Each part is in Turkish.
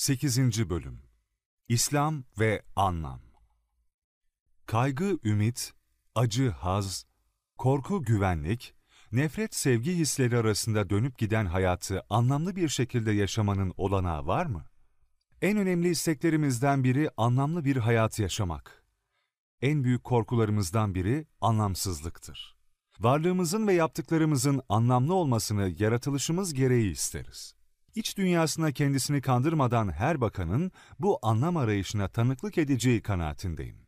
8. Bölüm İslam ve Anlam Kaygı, ümit, acı, haz, korku, güvenlik, nefret, sevgi hisleri arasında dönüp giden hayatı anlamlı bir şekilde yaşamanın olanağı var mı? En önemli isteklerimizden biri anlamlı bir hayat yaşamak. En büyük korkularımızdan biri anlamsızlıktır. Varlığımızın ve yaptıklarımızın anlamlı olmasını yaratılışımız gereği isteriz. İç dünyasına kendisini kandırmadan her bakanın bu anlam arayışına tanıklık edeceği kanaatindeyim.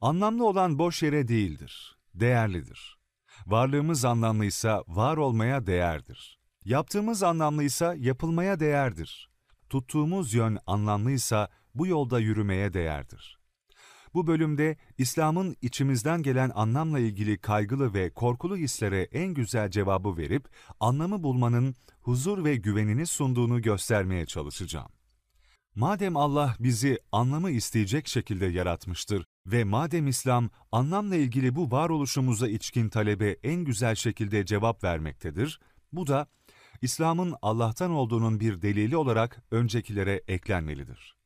Anlamlı olan boş yere değildir, değerlidir. Varlığımız anlamlıysa var olmaya değerdir. Yaptığımız anlamlıysa yapılmaya değerdir. Tuttuğumuz yön anlamlıysa bu yolda yürümeye değerdir. Bu bölümde İslam'ın içimizden gelen anlamla ilgili kaygılı ve korkulu hislere en güzel cevabı verip anlamı bulmanın huzur ve güvenini sunduğunu göstermeye çalışacağım. Madem Allah bizi anlamı isteyecek şekilde yaratmıştır ve madem İslam anlamla ilgili bu varoluşumuza içkin talebe en güzel şekilde cevap vermektedir, bu da İslam'ın Allah'tan olduğunun bir delili olarak öncekilere eklenmelidir.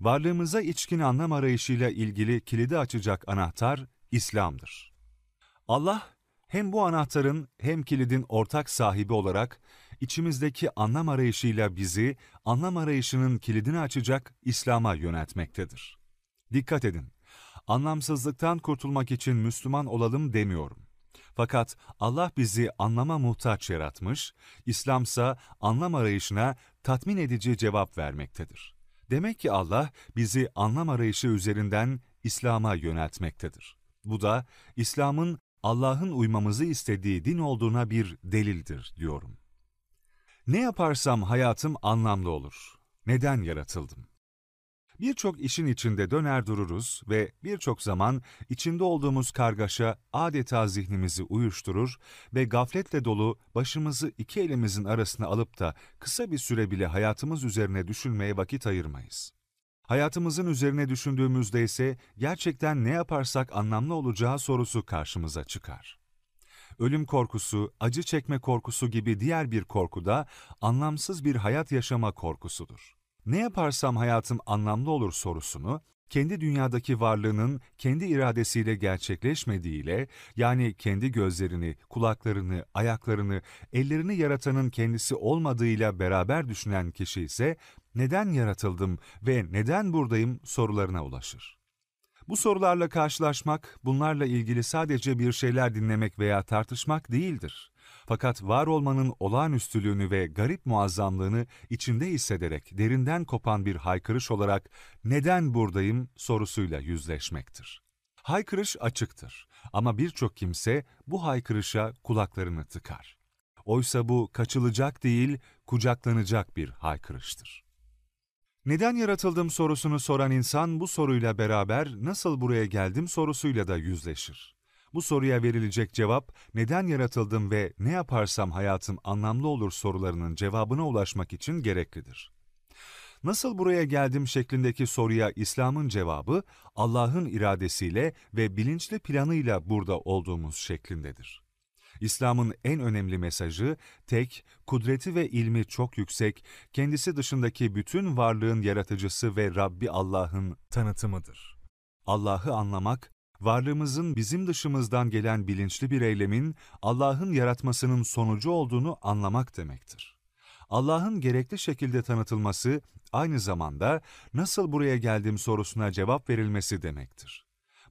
Varlığımıza içkin anlam arayışıyla ilgili kilidi açacak anahtar İslam'dır. Allah hem bu anahtarın hem kilidin ortak sahibi olarak içimizdeki anlam arayışıyla bizi anlam arayışının kilidini açacak İslam'a yöneltmektedir. Dikkat edin, anlamsızlıktan kurtulmak için Müslüman olalım demiyorum. Fakat Allah bizi anlama muhtaç yaratmış, İslamsa anlam arayışına tatmin edici cevap vermektedir. Demek ki Allah bizi anlam arayışı üzerinden İslam'a yöneltmektedir. Bu da İslam'ın Allah'ın uymamızı istediği din olduğuna bir delildir diyorum. Ne yaparsam hayatım anlamlı olur. Neden yaratıldım? Birçok işin içinde döner dururuz ve birçok zaman içinde olduğumuz kargaşa adeta zihnimizi uyuşturur ve gafletle dolu başımızı iki elimizin arasına alıp da kısa bir süre bile hayatımız üzerine düşünmeye vakit ayırmayız. Hayatımızın üzerine düşündüğümüzde ise gerçekten ne yaparsak anlamlı olacağı sorusu karşımıza çıkar. Ölüm korkusu, acı çekme korkusu gibi diğer bir korku da anlamsız bir hayat yaşama korkusudur. Ne yaparsam hayatım anlamlı olur sorusunu, kendi dünyadaki varlığının kendi iradesiyle gerçekleşmediğiyle, yani kendi gözlerini, kulaklarını, ayaklarını, ellerini yaratanın kendisi olmadığıyla beraber düşünen kişi ise neden yaratıldım ve neden buradayım sorularına ulaşır. Bu sorularla karşılaşmak, bunlarla ilgili sadece bir şeyler dinlemek veya tartışmak değildir. Fakat var olmanın olağanüstülüğünü ve garip muazzamlığını içinde hissederek derinden kopan bir haykırış olarak neden buradayım sorusuyla yüzleşmektir. Haykırış açıktır ama birçok kimse bu haykırışa kulaklarını tıkar. Oysa bu kaçılacak değil, kucaklanacak bir haykırıştır. Neden yaratıldım sorusunu soran insan bu soruyla beraber nasıl buraya geldim sorusuyla da yüzleşir. Bu soruya verilecek cevap neden yaratıldım ve ne yaparsam hayatım anlamlı olur sorularının cevabına ulaşmak için gereklidir. Nasıl buraya geldim şeklindeki soruya İslam'ın cevabı Allah'ın iradesiyle ve bilinçli planıyla burada olduğumuz şeklindedir. İslam'ın en önemli mesajı tek, kudreti ve ilmi çok yüksek, kendisi dışındaki bütün varlığın yaratıcısı ve Rabbi Allah'ın tanıtımıdır. Allah'ı anlamak, varlığımızın bizim dışımızdan gelen bilinçli bir eylemin Allah'ın yaratmasının sonucu olduğunu anlamak demektir. Allah'ın gerekli şekilde tanıtılması aynı zamanda nasıl buraya geldim sorusuna cevap verilmesi demektir.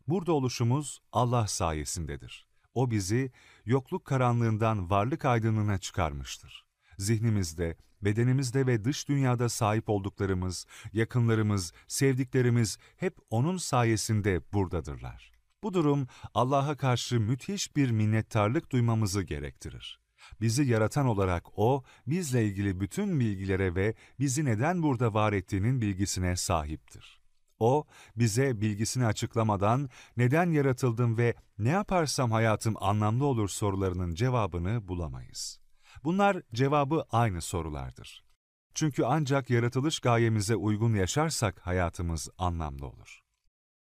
Burada oluşumuz Allah sayesindedir. O bizi yokluk karanlığından varlık aydınlığına çıkarmıştır. Zihnimizde, bedenimizde ve dış dünyada sahip olduklarımız, yakınlarımız, sevdiklerimiz hep O'nun sayesinde buradadırlar. Bu durum Allah'a karşı müthiş bir minnettarlık duymamızı gerektirir. Bizi yaratan olarak O, bizle ilgili bütün bilgilere ve bizi neden burada var ettiğinin bilgisine sahiptir. O, bize bilgisini açıklamadan neden yaratıldım ve ne yaparsam hayatım anlamlı olur sorularının cevabını bulamayız. Bunlar cevabı aynı sorulardır. Çünkü ancak yaratılış gayemize uygun yaşarsak hayatımız anlamlı olur.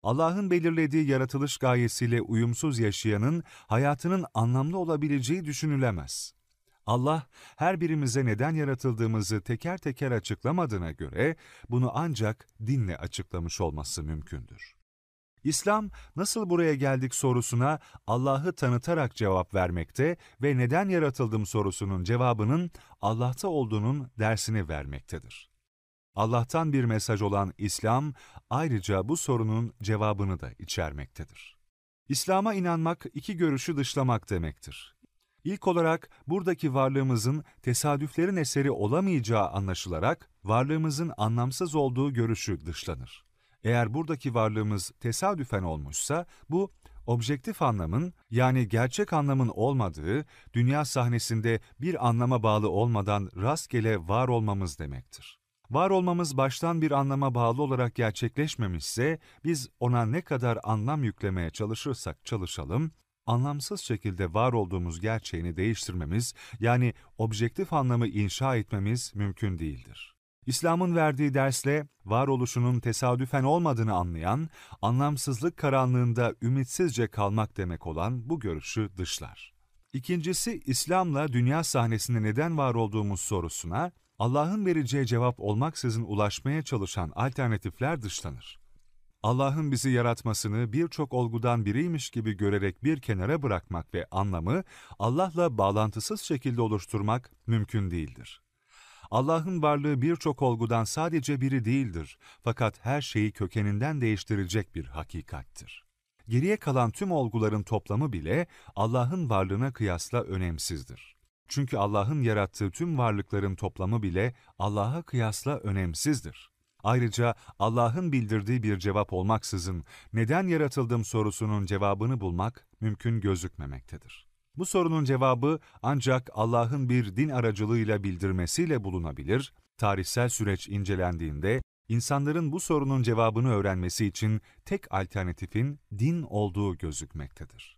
Allah'ın belirlediği yaratılış gayesiyle uyumsuz yaşayanın hayatının anlamlı olabileceği düşünülemez. Allah her birimize neden yaratıldığımızı teker teker açıklamadığına göre bunu ancak dinle açıklamış olması mümkündür. İslam nasıl buraya geldik sorusuna Allah'ı tanıtarak cevap vermekte ve neden yaratıldım sorusunun cevabının Allah'ta olduğunun dersini vermektedir. Allah'tan bir mesaj olan İslam ayrıca bu sorunun cevabını da içermektedir. İslam'a inanmak iki görüşü dışlamak demektir. İlk olarak buradaki varlığımızın tesadüflerin eseri olamayacağı anlaşılarak varlığımızın anlamsız olduğu görüşü dışlanır. Eğer buradaki varlığımız tesadüfen olmuşsa bu objektif anlamın yani gerçek anlamın olmadığı, dünya sahnesinde bir anlama bağlı olmadan rastgele var olmamız demektir. Var olmamız baştan bir anlama bağlı olarak gerçekleşmemişse, biz ona ne kadar anlam yüklemeye çalışırsak çalışalım, anlamsız şekilde var olduğumuz gerçeğini değiştirmemiz, yani objektif anlamı inşa etmemiz mümkün değildir. İslam'ın verdiği dersle varoluşunun tesadüfen olmadığını anlayan, anlamsızlık karanlığında ümitsizce kalmak demek olan bu görüşü dışlar. İkincisi, İslam'la dünya sahnesinde neden var olduğumuz sorusuna, Allah'ın vereceği cevap olmaksızın ulaşmaya çalışan alternatifler dışlanır. Allah'ın bizi yaratmasını birçok olgudan biriymiş gibi görerek bir kenara bırakmak ve anlamı Allah'la bağlantısız şekilde oluşturmak mümkün değildir. Allah'ın varlığı birçok olgudan sadece biri değildir fakat her şeyi kökeninden değiştirecek bir hakikattir. Geriye kalan tüm olguların toplamı bile Allah'ın varlığına kıyasla önemsizdir. Çünkü Allah'ın yarattığı tüm varlıkların toplamı bile Allah'a kıyasla önemsizdir. Ayrıca Allah'ın bildirdiği bir cevap olmaksızın neden yaratıldım sorusunun cevabını bulmak mümkün gözükmemektedir. Bu sorunun cevabı ancak Allah'ın bir din aracılığıyla bildirmesiyle bulunabilir, tarihsel süreç incelendiğinde insanların bu sorunun cevabını öğrenmesi için tek alternatifin din olduğu gözükmektedir.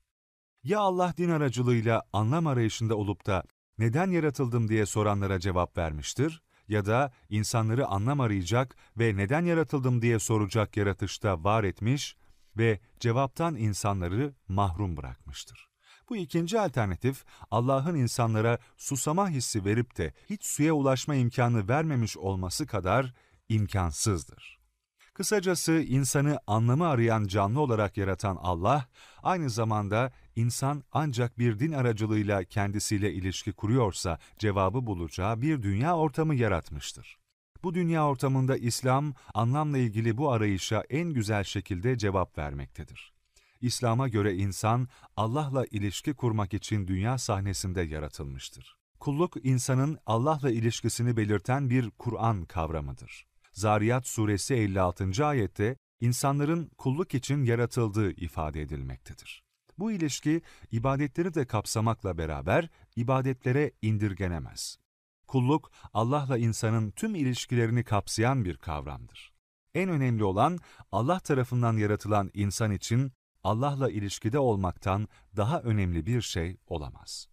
Ya Allah din aracılığıyla anlam arayışında olup da neden yaratıldım diye soranlara cevap vermiştir ya da insanları anlam arayacak ve neden yaratıldım diye soracak yaratışta var etmiş ve cevaptan insanları mahrum bırakmıştır. Bu ikinci alternatif, Allah'ın insanlara susama hissi verip de hiç suya ulaşma imkanı vermemiş olması kadar imkansızdır. Kısacası insanı anlamı arayan canlı olarak yaratan Allah, aynı zamanda insan ancak bir din aracılığıyla kendisiyle ilişki kuruyorsa cevabı bulacağı bir dünya ortamı yaratmıştır. Bu dünya ortamında İslam, anlamla ilgili bu arayışa en güzel şekilde cevap vermektedir. İslam'a göre insan, Allah'la ilişki kurmak için dünya sahnesinde yaratılmıştır. Kulluk, insanın Allah'la ilişkisini belirten bir Kur'an kavramıdır. Zariyat suresi 56. ayette insanların kulluk için yaratıldığı ifade edilmektedir. Bu ilişki ibadetleri de kapsamakla beraber ibadetlere indirgenemez. Kulluk Allah'la insanın tüm ilişkilerini kapsayan bir kavramdır. En önemli olan Allah tarafından yaratılan insan için Allah'la ilişkide olmaktan daha önemli bir şey olamaz.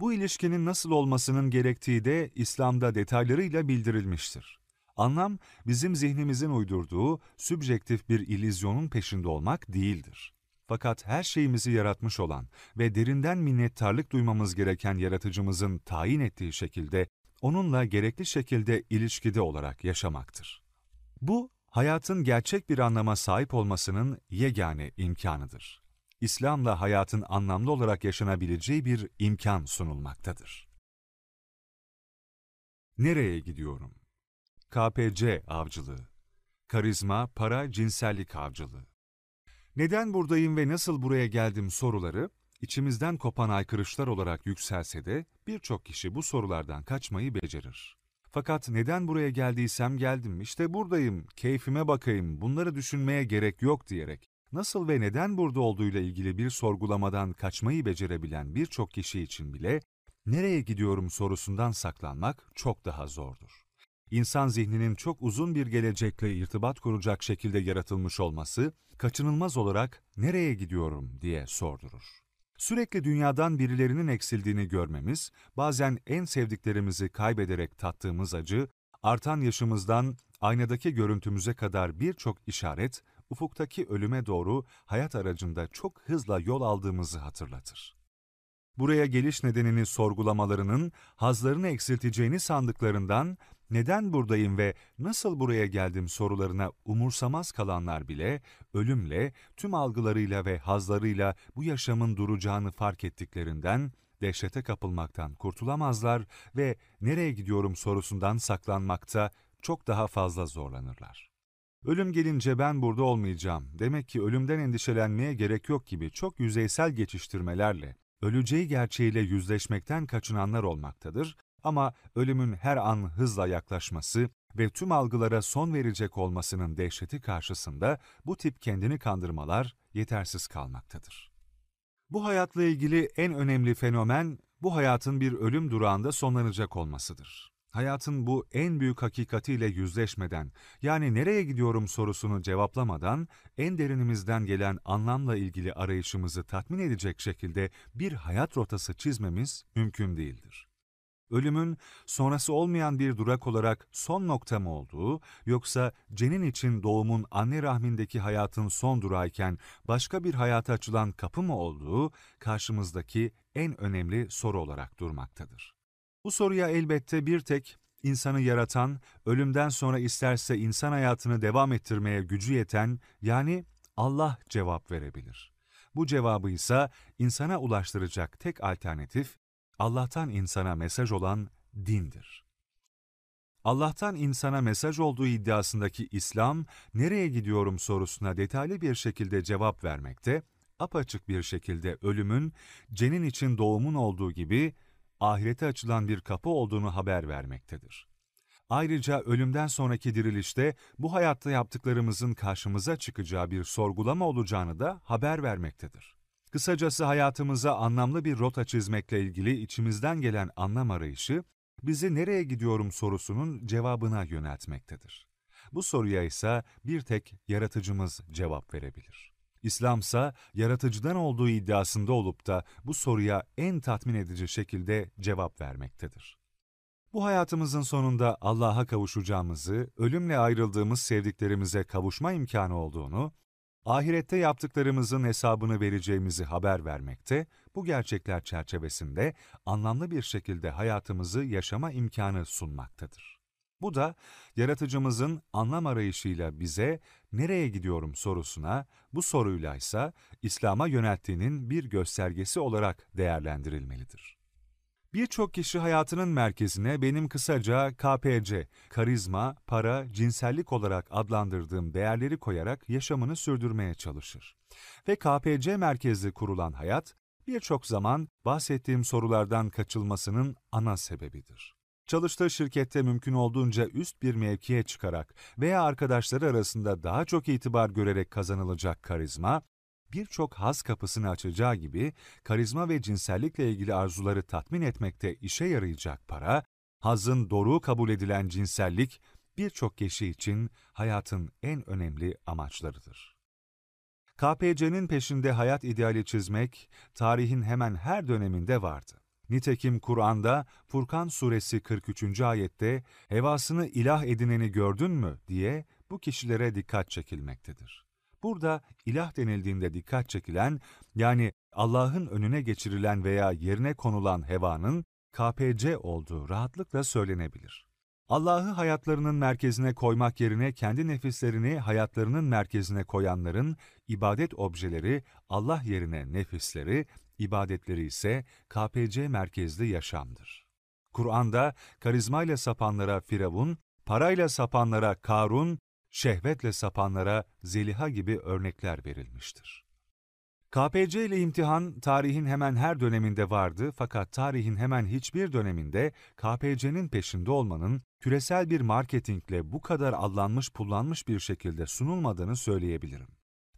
Bu ilişkinin nasıl olmasının gerektiği de İslam'da detaylarıyla bildirilmiştir. Anlam, bizim zihnimizin uydurduğu sübjektif bir ilizyonun peşinde olmak değildir. Fakat her şeyimizi yaratmış olan ve derinden minnettarlık duymamız gereken yaratıcımızın tayin ettiği şekilde onunla gerekli şekilde ilişkide olarak yaşamaktır. Bu, hayatın gerçek bir anlama sahip olmasının yegane imkanıdır. İslam'la hayatın anlamlı olarak yaşanabileceği bir imkan sunulmaktadır. Nereye gidiyorum? KPC avcılığı Karizma, para, cinsellik avcılığı Neden buradayım ve nasıl buraya geldim soruları, içimizden kopan aykırışlar olarak yükselse de birçok kişi bu sorulardan kaçmayı becerir. Fakat neden buraya geldiysem geldim, işte buradayım, keyfime bakayım, bunları düşünmeye gerek yok diyerek, nasıl ve neden burada olduğuyla ilgili bir sorgulamadan kaçmayı becerebilen birçok kişi için bile, nereye gidiyorum sorusundan saklanmak çok daha zordur. İnsan zihninin çok uzun bir gelecekle irtibat kuracak şekilde yaratılmış olması, kaçınılmaz olarak nereye gidiyorum diye sordurur. Sürekli dünyadan birilerinin eksildiğini görmemiz, bazen en sevdiklerimizi kaybederek tattığımız acı, artan yaşımızdan aynadaki görüntümüze kadar birçok işaret, ufuktaki ölüme doğru hayat aracında çok hızla yol aldığımızı hatırlatır. Buraya geliş nedenini sorgulamalarının hazlarını eksilteceğini sandıklarından neden buradayım ve nasıl buraya geldim sorularına umursamaz kalanlar bile ölümle, tüm algılarıyla ve hazlarıyla bu yaşamın duracağını fark ettiklerinden dehşete kapılmaktan kurtulamazlar ve nereye gidiyorum sorusundan saklanmakta çok daha fazla zorlanırlar. Ölüm gelince ben burada olmayacağım, demek ki ölümden endişelenmeye gerek yok gibi çok yüzeysel geçiştirmelerle, öleceği gerçeğiyle yüzleşmekten kaçınanlar olmaktadır ama ölümün her an hızla yaklaşması ve tüm algılara son verecek olmasının dehşeti karşısında bu tip kendini kandırmalar yetersiz kalmaktadır. Bu hayatla ilgili en önemli fenomen, bu hayatın bir ölüm durağında sonlanacak olmasıdır. Hayatın bu en büyük hakikatiyle yüzleşmeden, yani nereye gidiyorum sorusunu cevaplamadan, en derinimizden gelen anlamla ilgili arayışımızı tatmin edecek şekilde bir hayat rotası çizmemiz mümkün değildir ölümün sonrası olmayan bir durak olarak son nokta mı olduğu, yoksa cenin için doğumun anne rahmindeki hayatın son durağıyken başka bir hayata açılan kapı mı olduğu karşımızdaki en önemli soru olarak durmaktadır. Bu soruya elbette bir tek insanı yaratan, ölümden sonra isterse insan hayatını devam ettirmeye gücü yeten yani Allah cevap verebilir. Bu cevabı ise insana ulaştıracak tek alternatif Allah'tan insana mesaj olan dindir. Allah'tan insana mesaj olduğu iddiasındaki İslam, nereye gidiyorum sorusuna detaylı bir şekilde cevap vermekte, apaçık bir şekilde ölümün, cenin için doğumun olduğu gibi, ahirete açılan bir kapı olduğunu haber vermektedir. Ayrıca ölümden sonraki dirilişte bu hayatta yaptıklarımızın karşımıza çıkacağı bir sorgulama olacağını da haber vermektedir. Kısacası hayatımıza anlamlı bir rota çizmekle ilgili içimizden gelen anlam arayışı, bizi nereye gidiyorum sorusunun cevabına yöneltmektedir. Bu soruya ise bir tek yaratıcımız cevap verebilir. İslamsa yaratıcıdan olduğu iddiasında olup da bu soruya en tatmin edici şekilde cevap vermektedir. Bu hayatımızın sonunda Allah'a kavuşacağımızı, ölümle ayrıldığımız sevdiklerimize kavuşma imkanı olduğunu, ahirette yaptıklarımızın hesabını vereceğimizi haber vermekte, bu gerçekler çerçevesinde anlamlı bir şekilde hayatımızı yaşama imkanı sunmaktadır. Bu da yaratıcımızın anlam arayışıyla bize nereye gidiyorum sorusuna, bu soruyla ise İslam'a yönelttiğinin bir göstergesi olarak değerlendirilmelidir. Birçok kişi hayatının merkezine benim kısaca KPC, karizma, para, cinsellik olarak adlandırdığım değerleri koyarak yaşamını sürdürmeye çalışır. Ve KPC merkezli kurulan hayat, birçok zaman bahsettiğim sorulardan kaçılmasının ana sebebidir. Çalıştığı şirkette mümkün olduğunca üst bir mevkiye çıkarak veya arkadaşları arasında daha çok itibar görerek kazanılacak karizma, birçok haz kapısını açacağı gibi karizma ve cinsellikle ilgili arzuları tatmin etmekte işe yarayacak para, hazın doruğu kabul edilen cinsellik birçok kişi için hayatın en önemli amaçlarıdır. KPC'nin peşinde hayat ideali çizmek, tarihin hemen her döneminde vardı. Nitekim Kur'an'da Furkan suresi 43. ayette hevasını ilah edineni gördün mü diye bu kişilere dikkat çekilmektedir. Burada ilah denildiğinde dikkat çekilen, yani Allah'ın önüne geçirilen veya yerine konulan hevanın KPC olduğu rahatlıkla söylenebilir. Allah'ı hayatlarının merkezine koymak yerine kendi nefislerini hayatlarının merkezine koyanların ibadet objeleri Allah yerine nefisleri, ibadetleri ise KPC merkezli yaşamdır. Kur'an'da karizmayla sapanlara Firavun, parayla sapanlara Karun, şehvetle sapanlara Zeliha gibi örnekler verilmiştir. KPC ile imtihan tarihin hemen her döneminde vardı fakat tarihin hemen hiçbir döneminde KPC'nin peşinde olmanın küresel bir marketingle bu kadar allanmış pullanmış bir şekilde sunulmadığını söyleyebilirim.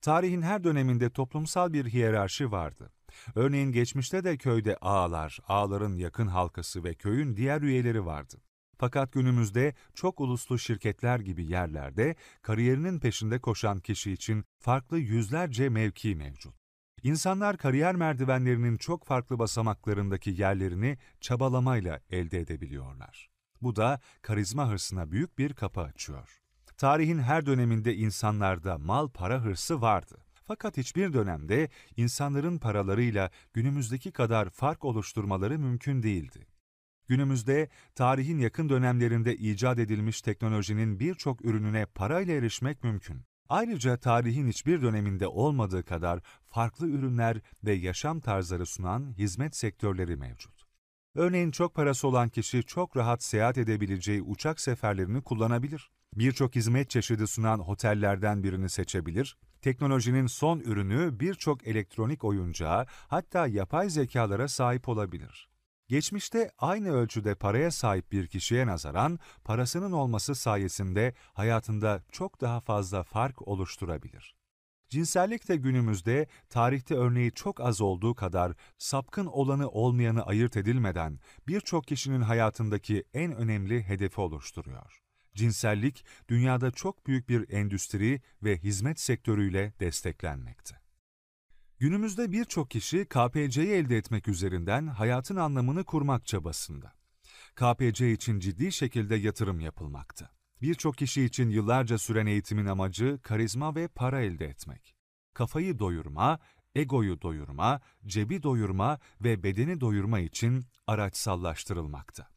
Tarihin her döneminde toplumsal bir hiyerarşi vardı. Örneğin geçmişte de köyde ağalar, ağaların yakın halkası ve köyün diğer üyeleri vardı. Fakat günümüzde çok uluslu şirketler gibi yerlerde kariyerinin peşinde koşan kişi için farklı yüzlerce mevki mevcut. İnsanlar kariyer merdivenlerinin çok farklı basamaklarındaki yerlerini çabalamayla elde edebiliyorlar. Bu da karizma hırsına büyük bir kapı açıyor. Tarihin her döneminde insanlarda mal para hırsı vardı. Fakat hiçbir dönemde insanların paralarıyla günümüzdeki kadar fark oluşturmaları mümkün değildi. Günümüzde tarihin yakın dönemlerinde icat edilmiş teknolojinin birçok ürününe parayla erişmek mümkün. Ayrıca tarihin hiçbir döneminde olmadığı kadar farklı ürünler ve yaşam tarzları sunan hizmet sektörleri mevcut. Örneğin çok parası olan kişi çok rahat seyahat edebileceği uçak seferlerini kullanabilir. Birçok hizmet çeşidi sunan otellerden birini seçebilir. Teknolojinin son ürünü birçok elektronik oyuncağa hatta yapay zekalara sahip olabilir. Geçmişte aynı ölçüde paraya sahip bir kişiye nazaran parasının olması sayesinde hayatında çok daha fazla fark oluşturabilir. Cinsellik de günümüzde tarihte örneği çok az olduğu kadar sapkın olanı olmayanı ayırt edilmeden birçok kişinin hayatındaki en önemli hedefi oluşturuyor. Cinsellik dünyada çok büyük bir endüstri ve hizmet sektörüyle desteklenmekte. Günümüzde birçok kişi KPC'yi elde etmek üzerinden hayatın anlamını kurmak çabasında. KPC için ciddi şekilde yatırım yapılmakta. Birçok kişi için yıllarca süren eğitimin amacı karizma ve para elde etmek. Kafayı doyurma, egoyu doyurma, cebi doyurma ve bedeni doyurma için araçsallaştırılmakta.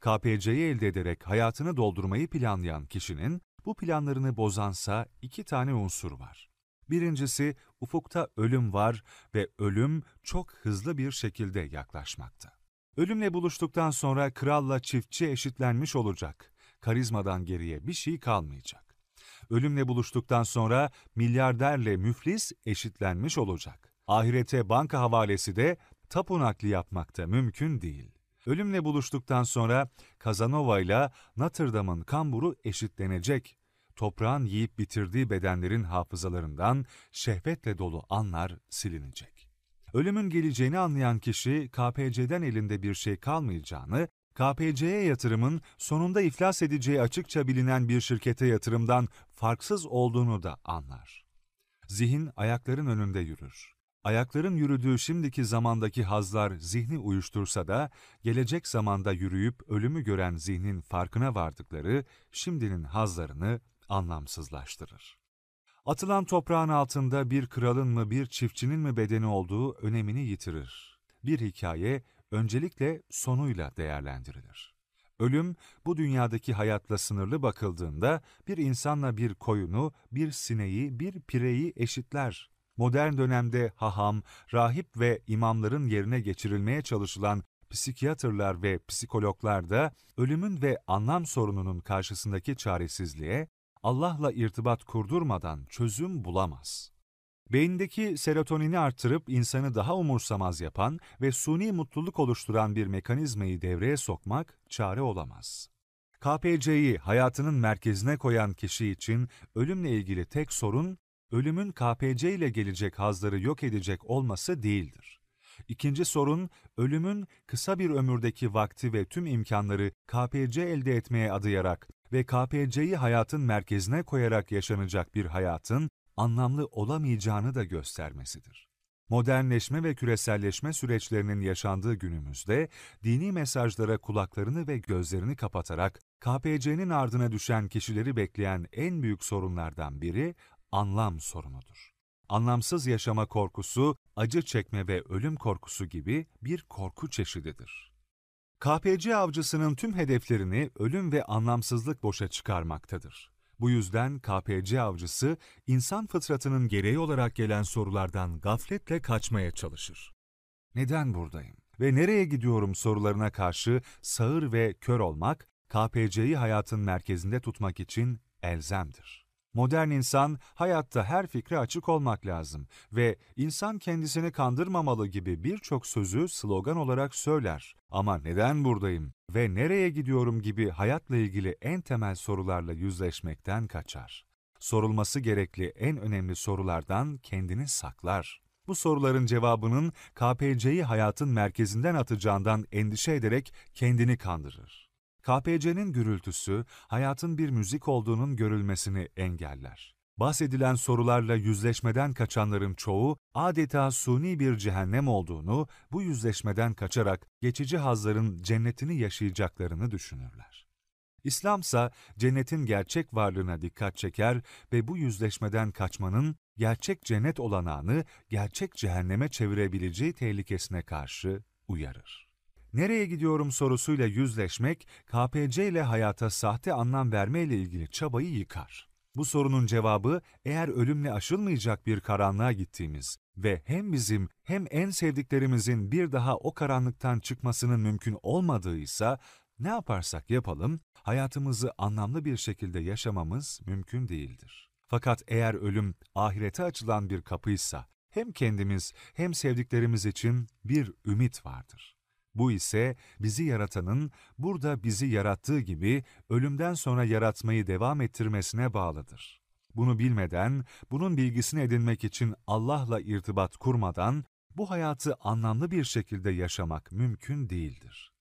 KPC'yi elde ederek hayatını doldurmayı planlayan kişinin bu planlarını bozansa iki tane unsur var. Birincisi, ufukta ölüm var ve ölüm çok hızlı bir şekilde yaklaşmakta. Ölümle buluştuktan sonra kralla çiftçi eşitlenmiş olacak. Karizmadan geriye bir şey kalmayacak. Ölümle buluştuktan sonra milyarderle müflis eşitlenmiş olacak. Ahirete banka havalesi de tapu nakli yapmakta mümkün değil. Ölümle buluştuktan sonra Kazanova ile Notre Dame'ın kamburu eşitlenecek toprağın yiyip bitirdiği bedenlerin hafızalarından şehvetle dolu anlar silinecek. Ölümün geleceğini anlayan kişi KPC'den elinde bir şey kalmayacağını, KPC'ye yatırımın sonunda iflas edeceği açıkça bilinen bir şirkete yatırımdan farksız olduğunu da anlar. Zihin ayakların önünde yürür. Ayakların yürüdüğü şimdiki zamandaki hazlar zihni uyuştursa da, gelecek zamanda yürüyüp ölümü gören zihnin farkına vardıkları şimdinin hazlarını anlamsızlaştırır. Atılan toprağın altında bir kralın mı bir çiftçinin mi bedeni olduğu önemini yitirir. Bir hikaye öncelikle sonuyla değerlendirilir. Ölüm, bu dünyadaki hayatla sınırlı bakıldığında bir insanla bir koyunu, bir sineği, bir pireyi eşitler. Modern dönemde haham, rahip ve imamların yerine geçirilmeye çalışılan psikiyatrlar ve psikologlar da ölümün ve anlam sorununun karşısındaki çaresizliğe, Allah'la irtibat kurdurmadan çözüm bulamaz. Beyindeki serotonini arttırıp insanı daha umursamaz yapan ve suni mutluluk oluşturan bir mekanizmayı devreye sokmak çare olamaz. KPC'yi hayatının merkezine koyan kişi için ölümle ilgili tek sorun, ölümün KPC ile gelecek hazları yok edecek olması değildir. İkinci sorun, ölümün kısa bir ömürdeki vakti ve tüm imkanları KPC elde etmeye adayarak ve KPC'yi hayatın merkezine koyarak yaşanacak bir hayatın anlamlı olamayacağını da göstermesidir. Modernleşme ve küreselleşme süreçlerinin yaşandığı günümüzde dini mesajlara kulaklarını ve gözlerini kapatarak KPC'nin ardına düşen kişileri bekleyen en büyük sorunlardan biri anlam sorunudur. Anlamsız yaşama korkusu, acı çekme ve ölüm korkusu gibi bir korku çeşididir. KPC avcısının tüm hedeflerini ölüm ve anlamsızlık boşa çıkarmaktadır. Bu yüzden KPC avcısı, insan fıtratının gereği olarak gelen sorulardan gafletle kaçmaya çalışır. Neden buradayım ve nereye gidiyorum sorularına karşı sağır ve kör olmak, KPC'yi hayatın merkezinde tutmak için elzemdir. Modern insan hayatta her fikre açık olmak lazım ve insan kendisini kandırmamalı gibi birçok sözü slogan olarak söyler. Ama neden buradayım ve nereye gidiyorum gibi hayatla ilgili en temel sorularla yüzleşmekten kaçar. Sorulması gerekli en önemli sorulardan kendini saklar. Bu soruların cevabının KPC'yi hayatın merkezinden atacağından endişe ederek kendini kandırır. KPC'nin gürültüsü, hayatın bir müzik olduğunun görülmesini engeller. Bahsedilen sorularla yüzleşmeden kaçanların çoğu, adeta suni bir cehennem olduğunu, bu yüzleşmeden kaçarak geçici hazların cennetini yaşayacaklarını düşünürler. İslamsa cennetin gerçek varlığına dikkat çeker ve bu yüzleşmeden kaçmanın gerçek cennet olanağını gerçek cehenneme çevirebileceği tehlikesine karşı uyarır. Nereye gidiyorum sorusuyla yüzleşmek, KPC ile hayata sahte anlam verme ile ilgili çabayı yıkar. Bu sorunun cevabı eğer ölümle aşılmayacak bir karanlığa gittiğimiz ve hem bizim hem en sevdiklerimizin bir daha o karanlıktan çıkmasının mümkün olmadığıysa ne yaparsak yapalım hayatımızı anlamlı bir şekilde yaşamamız mümkün değildir. Fakat eğer ölüm ahirete açılan bir kapıysa hem kendimiz hem sevdiklerimiz için bir ümit vardır. Bu ise bizi yaratanın burada bizi yarattığı gibi ölümden sonra yaratmayı devam ettirmesine bağlıdır. Bunu bilmeden, bunun bilgisini edinmek için Allah'la irtibat kurmadan bu hayatı anlamlı bir şekilde yaşamak mümkün değildir.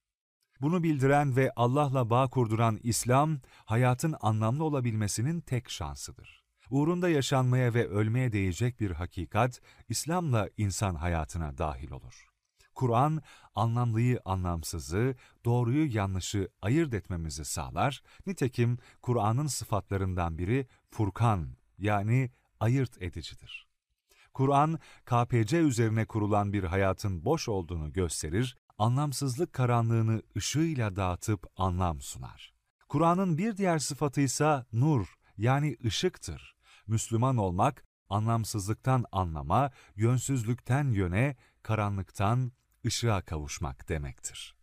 Bunu bildiren ve Allah'la bağ kurduran İslam, hayatın anlamlı olabilmesinin tek şansıdır. Uğrunda yaşanmaya ve ölmeye değecek bir hakikat, İslam'la insan hayatına dahil olur. Kur'an, anlamlıyı anlamsızı, doğruyu yanlışı ayırt etmemizi sağlar. Nitekim Kur'an'ın sıfatlarından biri Furkan yani ayırt edicidir. Kur'an, KPC üzerine kurulan bir hayatın boş olduğunu gösterir, anlamsızlık karanlığını ışığıyla dağıtıp anlam sunar. Kur'an'ın bir diğer sıfatı ise nur yani ışıktır. Müslüman olmak, anlamsızlıktan anlama, yönsüzlükten yöne, karanlıktan ışığa kavuşmak demektir.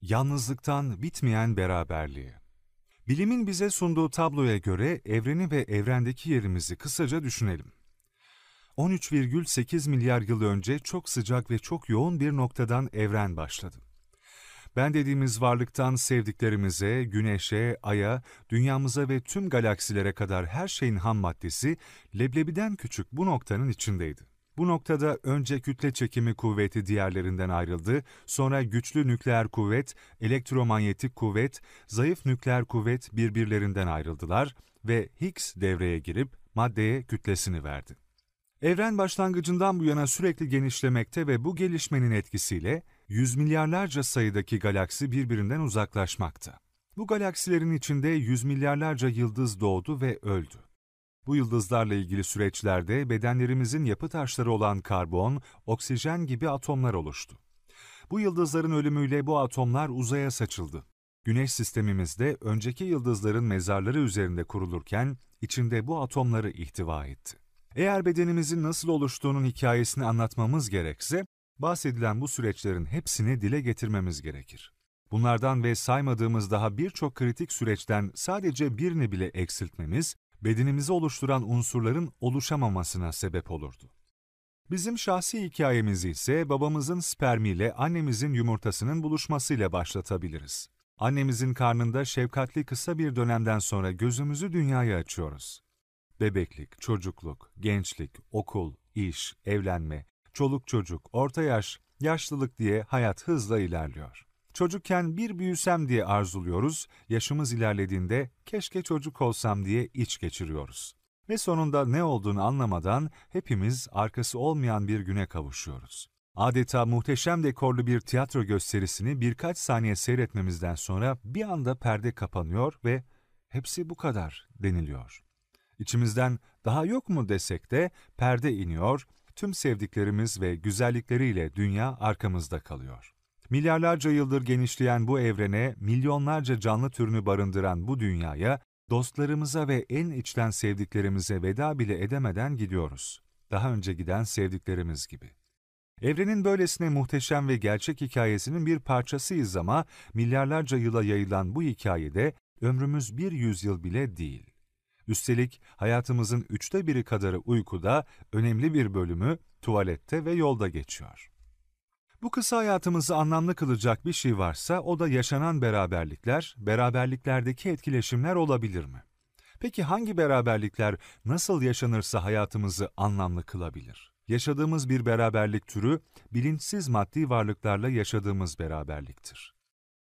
Yalnızlıktan bitmeyen beraberliği Bilimin bize sunduğu tabloya göre evreni ve evrendeki yerimizi kısaca düşünelim. 13,8 milyar yıl önce çok sıcak ve çok yoğun bir noktadan evren başladı. Ben dediğimiz varlıktan sevdiklerimize, güneşe, aya, dünyamıza ve tüm galaksilere kadar her şeyin ham maddesi leblebiden küçük bu noktanın içindeydi. Bu noktada önce kütle çekimi kuvveti diğerlerinden ayrıldı, sonra güçlü nükleer kuvvet, elektromanyetik kuvvet, zayıf nükleer kuvvet birbirlerinden ayrıldılar ve Higgs devreye girip maddeye kütlesini verdi. Evren başlangıcından bu yana sürekli genişlemekte ve bu gelişmenin etkisiyle yüz milyarlarca sayıdaki galaksi birbirinden uzaklaşmakta. Bu galaksilerin içinde yüz milyarlarca yıldız doğdu ve öldü. Bu yıldızlarla ilgili süreçlerde bedenlerimizin yapı taşları olan karbon, oksijen gibi atomlar oluştu. Bu yıldızların ölümüyle bu atomlar uzaya saçıldı. Güneş sistemimizde önceki yıldızların mezarları üzerinde kurulurken içinde bu atomları ihtiva etti. Eğer bedenimizin nasıl oluştuğunun hikayesini anlatmamız gerekse, bahsedilen bu süreçlerin hepsini dile getirmemiz gerekir. Bunlardan ve saymadığımız daha birçok kritik süreçten sadece birini bile eksiltmemiz, bedenimizi oluşturan unsurların oluşamamasına sebep olurdu. Bizim şahsi hikayemizi ise babamızın spermiyle annemizin yumurtasının buluşmasıyla başlatabiliriz. Annemizin karnında şefkatli kısa bir dönemden sonra gözümüzü dünyaya açıyoruz. Bebeklik, çocukluk, gençlik, okul, iş, evlenme, çoluk çocuk, orta yaş, yaşlılık diye hayat hızla ilerliyor. Çocukken bir büyüsem diye arzuluyoruz, yaşımız ilerlediğinde keşke çocuk olsam diye iç geçiriyoruz. Ve sonunda ne olduğunu anlamadan hepimiz arkası olmayan bir güne kavuşuyoruz. Adeta muhteşem dekorlu bir tiyatro gösterisini birkaç saniye seyretmemizden sonra bir anda perde kapanıyor ve hepsi bu kadar deniliyor. İçimizden daha yok mu desek de perde iniyor, tüm sevdiklerimiz ve güzellikleriyle dünya arkamızda kalıyor. Milyarlarca yıldır genişleyen bu evrene, milyonlarca canlı türünü barındıran bu dünyaya, dostlarımıza ve en içten sevdiklerimize veda bile edemeden gidiyoruz. Daha önce giden sevdiklerimiz gibi. Evrenin böylesine muhteşem ve gerçek hikayesinin bir parçasıyız ama milyarlarca yıla yayılan bu hikayede ömrümüz bir yüzyıl bile değil. Üstelik hayatımızın üçte biri kadarı uykuda, önemli bir bölümü tuvalette ve yolda geçiyor. Bu kısa hayatımızı anlamlı kılacak bir şey varsa o da yaşanan beraberlikler, beraberliklerdeki etkileşimler olabilir mi? Peki hangi beraberlikler nasıl yaşanırsa hayatımızı anlamlı kılabilir? Yaşadığımız bir beraberlik türü bilinçsiz maddi varlıklarla yaşadığımız beraberliktir.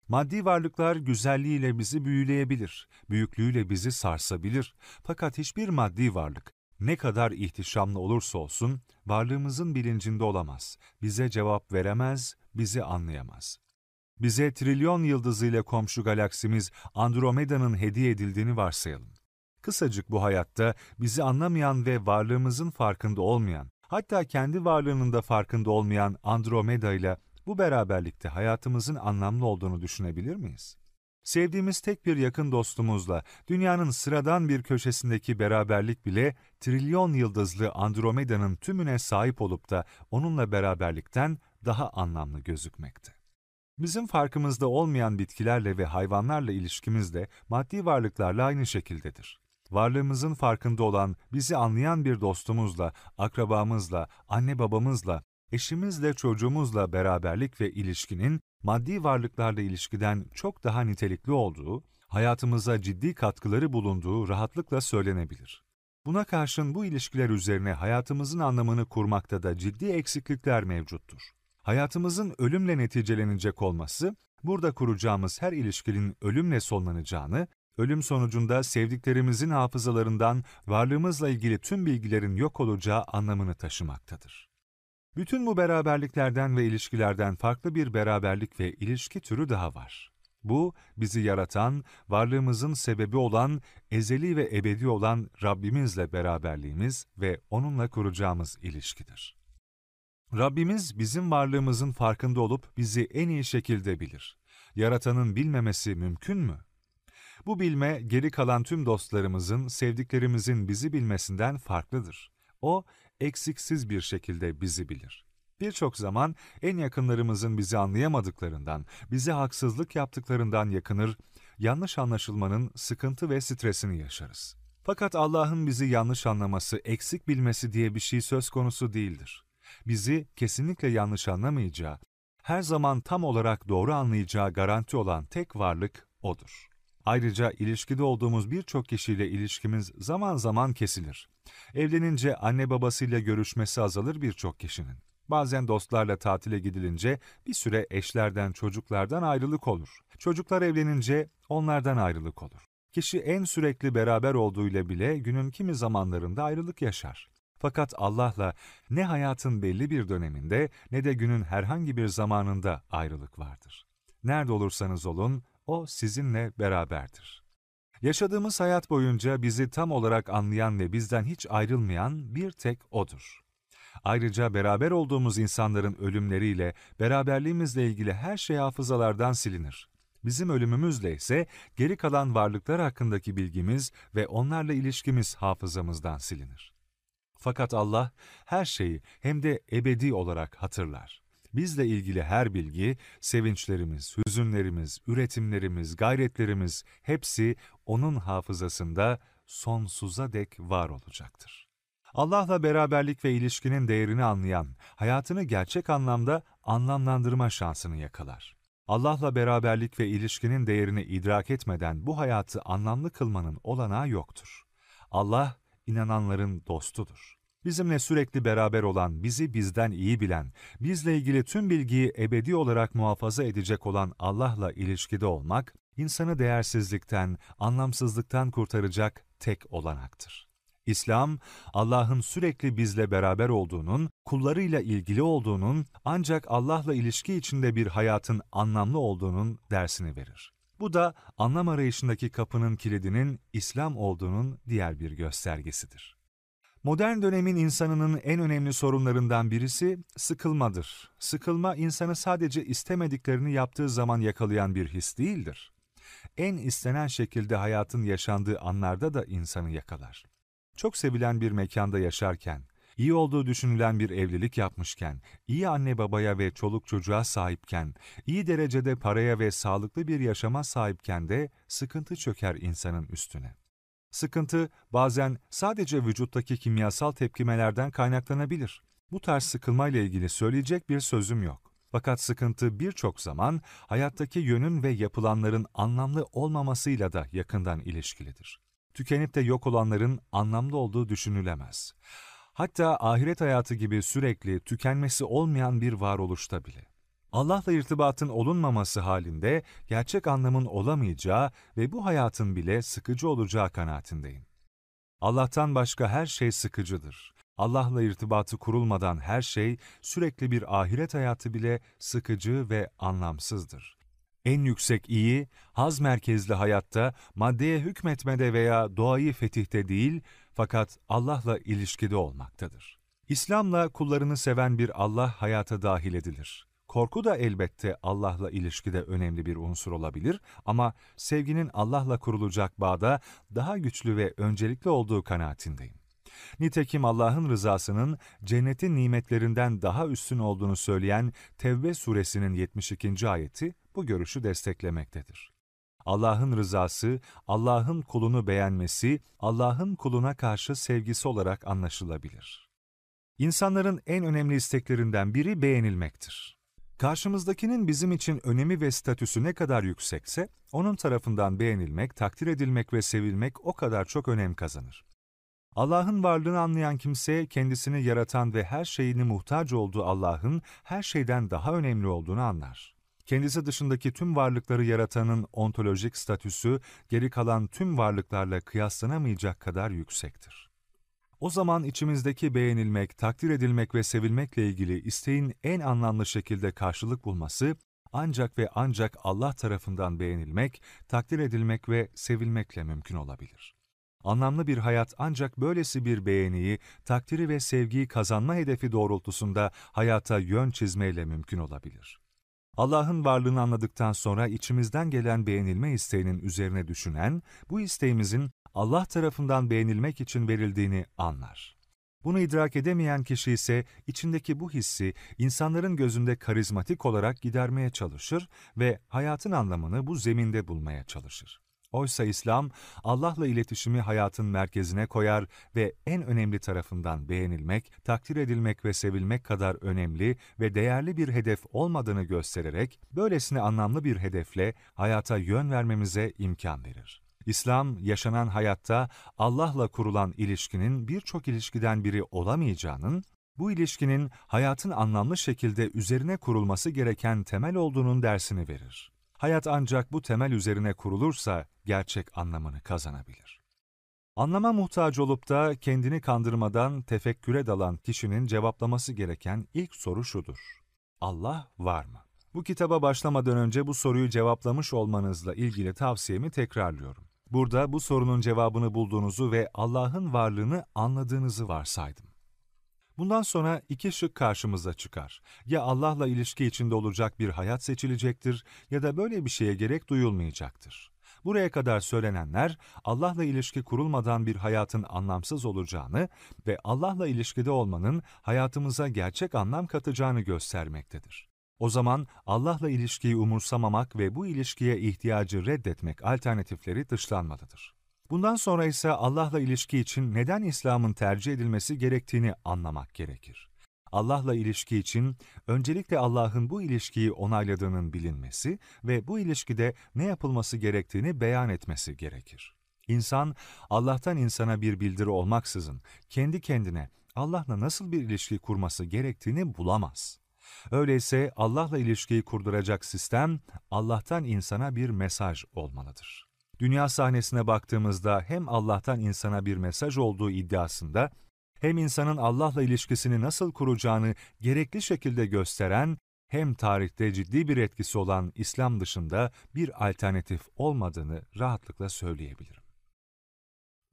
Maddi varlıklar güzelliğiyle bizi büyüleyebilir, büyüklüğüyle bizi sarsabilir. Fakat hiçbir maddi varlık ne kadar ihtişamlı olursa olsun varlığımızın bilincinde olamaz, bize cevap veremez, bizi anlayamaz. Bize trilyon yıldızıyla komşu galaksimiz Andromeda'nın hediye edildiğini varsayalım. Kısacık bu hayatta bizi anlamayan ve varlığımızın farkında olmayan, hatta kendi varlığının da farkında olmayan Andromeda ile bu beraberlikte hayatımızın anlamlı olduğunu düşünebilir miyiz? Sevdiğimiz tek bir yakın dostumuzla dünyanın sıradan bir köşesindeki beraberlik bile trilyon yıldızlı Andromeda'nın tümüne sahip olup da onunla beraberlikten daha anlamlı gözükmekte. Bizim farkımızda olmayan bitkilerle ve hayvanlarla ilişkimiz de maddi varlıklarla aynı şekildedir. Varlığımızın farkında olan, bizi anlayan bir dostumuzla, akrabamızla, anne babamızla, eşimizle, çocuğumuzla beraberlik ve ilişkinin maddi varlıklarla ilişkiden çok daha nitelikli olduğu, hayatımıza ciddi katkıları bulunduğu rahatlıkla söylenebilir. Buna karşın bu ilişkiler üzerine hayatımızın anlamını kurmakta da ciddi eksiklikler mevcuttur. Hayatımızın ölümle neticelenecek olması, burada kuracağımız her ilişkinin ölümle sonlanacağını, ölüm sonucunda sevdiklerimizin hafızalarından varlığımızla ilgili tüm bilgilerin yok olacağı anlamını taşımaktadır. Bütün bu beraberliklerden ve ilişkilerden farklı bir beraberlik ve ilişki türü daha var. Bu, bizi yaratan, varlığımızın sebebi olan, ezeli ve ebedi olan Rabbimizle beraberliğimiz ve onunla kuracağımız ilişkidir. Rabbimiz bizim varlığımızın farkında olup bizi en iyi şekilde bilir. Yaratanın bilmemesi mümkün mü? Bu bilme geri kalan tüm dostlarımızın, sevdiklerimizin bizi bilmesinden farklıdır. O, eksiksiz bir şekilde bizi bilir. Birçok zaman en yakınlarımızın bizi anlayamadıklarından, bize haksızlık yaptıklarından yakınır, yanlış anlaşılmanın sıkıntı ve stresini yaşarız. Fakat Allah'ın bizi yanlış anlaması, eksik bilmesi diye bir şey söz konusu değildir. Bizi kesinlikle yanlış anlamayacağı, her zaman tam olarak doğru anlayacağı garanti olan tek varlık O'dur. Ayrıca ilişkide olduğumuz birçok kişiyle ilişkimiz zaman zaman kesilir. Evlenince anne babasıyla görüşmesi azalır birçok kişinin. Bazen dostlarla tatile gidilince bir süre eşlerden, çocuklardan ayrılık olur. Çocuklar evlenince onlardan ayrılık olur. Kişi en sürekli beraber olduğuyla bile günün kimi zamanlarında ayrılık yaşar. Fakat Allah'la ne hayatın belli bir döneminde ne de günün herhangi bir zamanında ayrılık vardır. Nerede olursanız olun, O sizinle beraberdir. Yaşadığımız hayat boyunca bizi tam olarak anlayan ve bizden hiç ayrılmayan bir tek O'dur. Ayrıca beraber olduğumuz insanların ölümleriyle, beraberliğimizle ilgili her şey hafızalardan silinir. Bizim ölümümüzle ise geri kalan varlıklar hakkındaki bilgimiz ve onlarla ilişkimiz hafızamızdan silinir. Fakat Allah her şeyi hem de ebedi olarak hatırlar. Bizle ilgili her bilgi, sevinçlerimiz, hüzünlerimiz, üretimlerimiz, gayretlerimiz hepsi O'nun hafızasında sonsuza dek var olacaktır. Allah'la beraberlik ve ilişkinin değerini anlayan, hayatını gerçek anlamda anlamlandırma şansını yakalar. Allah'la beraberlik ve ilişkinin değerini idrak etmeden bu hayatı anlamlı kılmanın olanağı yoktur. Allah, inananların dostudur. Bizimle sürekli beraber olan, bizi bizden iyi bilen, bizle ilgili tüm bilgiyi ebedi olarak muhafaza edecek olan Allah'la ilişkide olmak, insanı değersizlikten, anlamsızlıktan kurtaracak tek olanaktır. İslam, Allah'ın sürekli bizle beraber olduğunun, kullarıyla ilgili olduğunun, ancak Allah'la ilişki içinde bir hayatın anlamlı olduğunun dersini verir. Bu da anlam arayışındaki kapının kilidinin İslam olduğunun diğer bir göstergesidir. Modern dönemin insanının en önemli sorunlarından birisi sıkılmadır. Sıkılma insanı sadece istemediklerini yaptığı zaman yakalayan bir his değildir. En istenen şekilde hayatın yaşandığı anlarda da insanı yakalar. Çok sevilen bir mekanda yaşarken, iyi olduğu düşünülen bir evlilik yapmışken, iyi anne babaya ve çoluk çocuğa sahipken, iyi derecede paraya ve sağlıklı bir yaşama sahipken de sıkıntı çöker insanın üstüne. Sıkıntı bazen sadece vücuttaki kimyasal tepkimelerden kaynaklanabilir. Bu tarz sıkılmayla ilgili söyleyecek bir sözüm yok. Fakat sıkıntı birçok zaman hayattaki yönün ve yapılanların anlamlı olmamasıyla da yakından ilişkilidir. Tükenip de yok olanların anlamlı olduğu düşünülemez. Hatta ahiret hayatı gibi sürekli tükenmesi olmayan bir varoluşta bile. Allah'la irtibatın olunmaması halinde gerçek anlamın olamayacağı ve bu hayatın bile sıkıcı olacağı kanaatindeyim. Allah'tan başka her şey sıkıcıdır. Allah'la irtibatı kurulmadan her şey, sürekli bir ahiret hayatı bile sıkıcı ve anlamsızdır. En yüksek iyi, haz merkezli hayatta, maddeye hükmetmede veya doğayı fetihte değil, fakat Allah'la ilişkide olmaktadır. İslam'la kullarını seven bir Allah hayata dahil edilir. Korku da elbette Allah'la ilişkide önemli bir unsur olabilir ama sevginin Allah'la kurulacak bağda daha güçlü ve öncelikli olduğu kanaatindeyim. Nitekim Allah'ın rızasının cennetin nimetlerinden daha üstün olduğunu söyleyen Tevbe suresinin 72. ayeti bu görüşü desteklemektedir. Allah'ın rızası, Allah'ın kulunu beğenmesi, Allah'ın kuluna karşı sevgisi olarak anlaşılabilir. İnsanların en önemli isteklerinden biri beğenilmektir. Karşımızdakinin bizim için önemi ve statüsü ne kadar yüksekse, onun tarafından beğenilmek, takdir edilmek ve sevilmek o kadar çok önem kazanır. Allah'ın varlığını anlayan kimse, kendisini yaratan ve her şeyini muhtaç olduğu Allah'ın her şeyden daha önemli olduğunu anlar. Kendisi dışındaki tüm varlıkları yaratanın ontolojik statüsü, geri kalan tüm varlıklarla kıyaslanamayacak kadar yüksektir. O zaman içimizdeki beğenilmek, takdir edilmek ve sevilmekle ilgili isteğin en anlamlı şekilde karşılık bulması, ancak ve ancak Allah tarafından beğenilmek, takdir edilmek ve sevilmekle mümkün olabilir. Anlamlı bir hayat ancak böylesi bir beğeniyi, takdiri ve sevgiyi kazanma hedefi doğrultusunda hayata yön çizmeyle mümkün olabilir. Allah'ın varlığını anladıktan sonra içimizden gelen beğenilme isteğinin üzerine düşünen, bu isteğimizin Allah tarafından beğenilmek için verildiğini anlar. Bunu idrak edemeyen kişi ise içindeki bu hissi insanların gözünde karizmatik olarak gidermeye çalışır ve hayatın anlamını bu zeminde bulmaya çalışır. Oysa İslam, Allah'la iletişimi hayatın merkezine koyar ve en önemli tarafından beğenilmek, takdir edilmek ve sevilmek kadar önemli ve değerli bir hedef olmadığını göstererek, böylesine anlamlı bir hedefle hayata yön vermemize imkan verir. İslam, yaşanan hayatta Allah'la kurulan ilişkinin birçok ilişkiden biri olamayacağının, bu ilişkinin hayatın anlamlı şekilde üzerine kurulması gereken temel olduğunun dersini verir. Hayat ancak bu temel üzerine kurulursa gerçek anlamını kazanabilir. Anlama muhtaç olup da kendini kandırmadan tefekküre dalan kişinin cevaplaması gereken ilk soru şudur. Allah var mı? Bu kitaba başlamadan önce bu soruyu cevaplamış olmanızla ilgili tavsiyemi tekrarlıyorum. Burada bu sorunun cevabını bulduğunuzu ve Allah'ın varlığını anladığınızı varsaydım. Bundan sonra iki şık karşımıza çıkar. Ya Allah'la ilişki içinde olacak bir hayat seçilecektir ya da böyle bir şeye gerek duyulmayacaktır. Buraya kadar söylenenler Allah'la ilişki kurulmadan bir hayatın anlamsız olacağını ve Allah'la ilişkide olmanın hayatımıza gerçek anlam katacağını göstermektedir. O zaman Allah'la ilişkiyi umursamamak ve bu ilişkiye ihtiyacı reddetmek alternatifleri dışlanmalıdır. Bundan sonra ise Allah'la ilişki için neden İslam'ın tercih edilmesi gerektiğini anlamak gerekir. Allah'la ilişki için öncelikle Allah'ın bu ilişkiyi onayladığının bilinmesi ve bu ilişkide ne yapılması gerektiğini beyan etmesi gerekir. İnsan, Allah'tan insana bir bildiri olmaksızın kendi kendine Allah'la nasıl bir ilişki kurması gerektiğini bulamaz. Öyleyse Allah'la ilişkiyi kurduracak sistem, Allah'tan insana bir mesaj olmalıdır. Dünya sahnesine baktığımızda hem Allah'tan insana bir mesaj olduğu iddiasında, hem insanın Allah'la ilişkisini nasıl kuracağını gerekli şekilde gösteren, hem tarihte ciddi bir etkisi olan İslam dışında bir alternatif olmadığını rahatlıkla söyleyebilirim.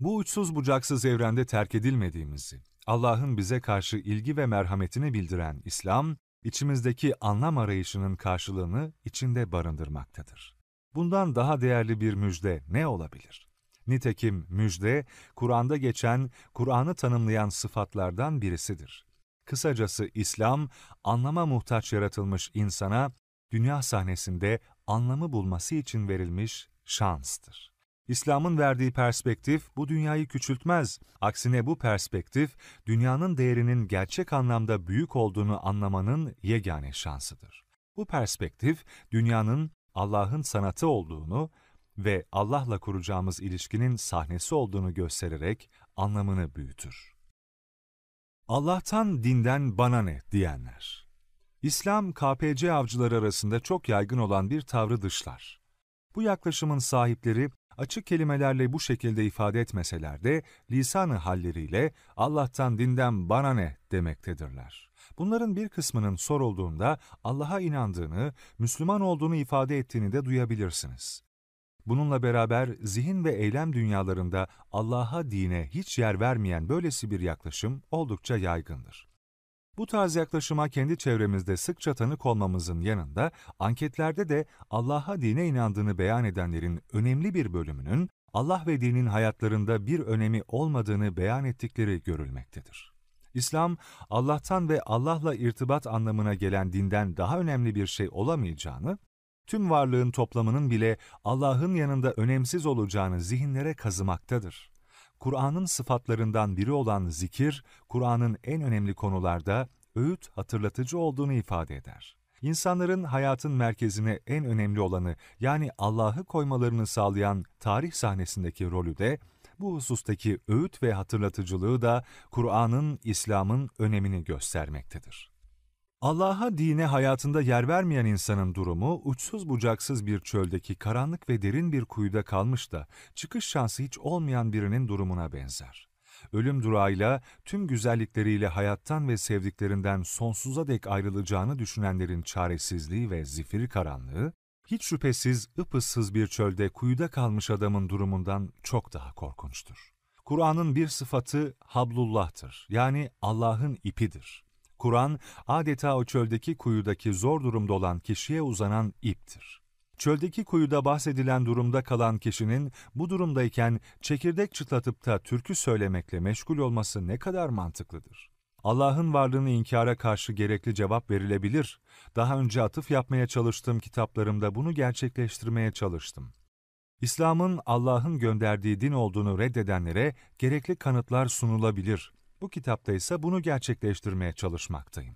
Bu uçsuz bucaksız evrende terk edilmediğimizi, Allah'ın bize karşı ilgi ve merhametini bildiren İslam, içimizdeki anlam arayışının karşılığını içinde barındırmaktadır. Bundan daha değerli bir müjde ne olabilir? Nitekim müjde, Kur'an'da geçen, Kur'an'ı tanımlayan sıfatlardan birisidir. Kısacası İslam, anlama muhtaç yaratılmış insana, dünya sahnesinde anlamı bulması için verilmiş şanstır. İslam'ın verdiği perspektif bu dünyayı küçültmez. Aksine bu perspektif, dünyanın değerinin gerçek anlamda büyük olduğunu anlamanın yegane şansıdır. Bu perspektif, dünyanın Allah'ın sanatı olduğunu ve Allah'la kuracağımız ilişkinin sahnesi olduğunu göstererek anlamını büyütür. Allah'tan dinden bana ne diyenler. İslam, KPC avcıları arasında çok yaygın olan bir tavrı dışlar. Bu yaklaşımın sahipleri açık kelimelerle bu şekilde ifade etmeseler de lisanı halleriyle Allah'tan dinden bana ne demektedirler. Bunların bir kısmının sorulduğunda Allah'a inandığını, Müslüman olduğunu ifade ettiğini de duyabilirsiniz. Bununla beraber zihin ve eylem dünyalarında Allah'a dine hiç yer vermeyen böylesi bir yaklaşım oldukça yaygındır. Bu tarz yaklaşıma kendi çevremizde sıkça tanık olmamızın yanında anketlerde de Allah'a dine inandığını beyan edenlerin önemli bir bölümünün Allah ve dinin hayatlarında bir önemi olmadığını beyan ettikleri görülmektedir. İslam, Allah'tan ve Allah'la irtibat anlamına gelen dinden daha önemli bir şey olamayacağını, tüm varlığın toplamının bile Allah'ın yanında önemsiz olacağını zihinlere kazımaktadır. Kur'an'ın sıfatlarından biri olan zikir, Kur'an'ın en önemli konularda öğüt hatırlatıcı olduğunu ifade eder. İnsanların hayatın merkezine en önemli olanı yani Allah'ı koymalarını sağlayan tarih sahnesindeki rolü de bu husustaki öğüt ve hatırlatıcılığı da Kur'an'ın, İslam'ın önemini göstermektedir. Allah'a dine hayatında yer vermeyen insanın durumu uçsuz bucaksız bir çöldeki karanlık ve derin bir kuyuda kalmış da çıkış şansı hiç olmayan birinin durumuna benzer. Ölüm durağıyla tüm güzellikleriyle hayattan ve sevdiklerinden sonsuza dek ayrılacağını düşünenlerin çaresizliği ve zifiri karanlığı, hiç şüphesiz ıpıssız bir çölde kuyuda kalmış adamın durumundan çok daha korkunçtur. Kur'an'ın bir sıfatı Hablullah'tır, yani Allah'ın ipidir. Kur'an, adeta o çöldeki kuyudaki zor durumda olan kişiye uzanan iptir. Çöldeki kuyuda bahsedilen durumda kalan kişinin bu durumdayken çekirdek çıtlatıp da türkü söylemekle meşgul olması ne kadar mantıklıdır? Allah'ın varlığını inkara karşı gerekli cevap verilebilir. Daha önce atıf yapmaya çalıştığım kitaplarımda bunu gerçekleştirmeye çalıştım. İslam'ın Allah'ın gönderdiği din olduğunu reddedenlere gerekli kanıtlar sunulabilir. Bu kitapta ise bunu gerçekleştirmeye çalışmaktayım.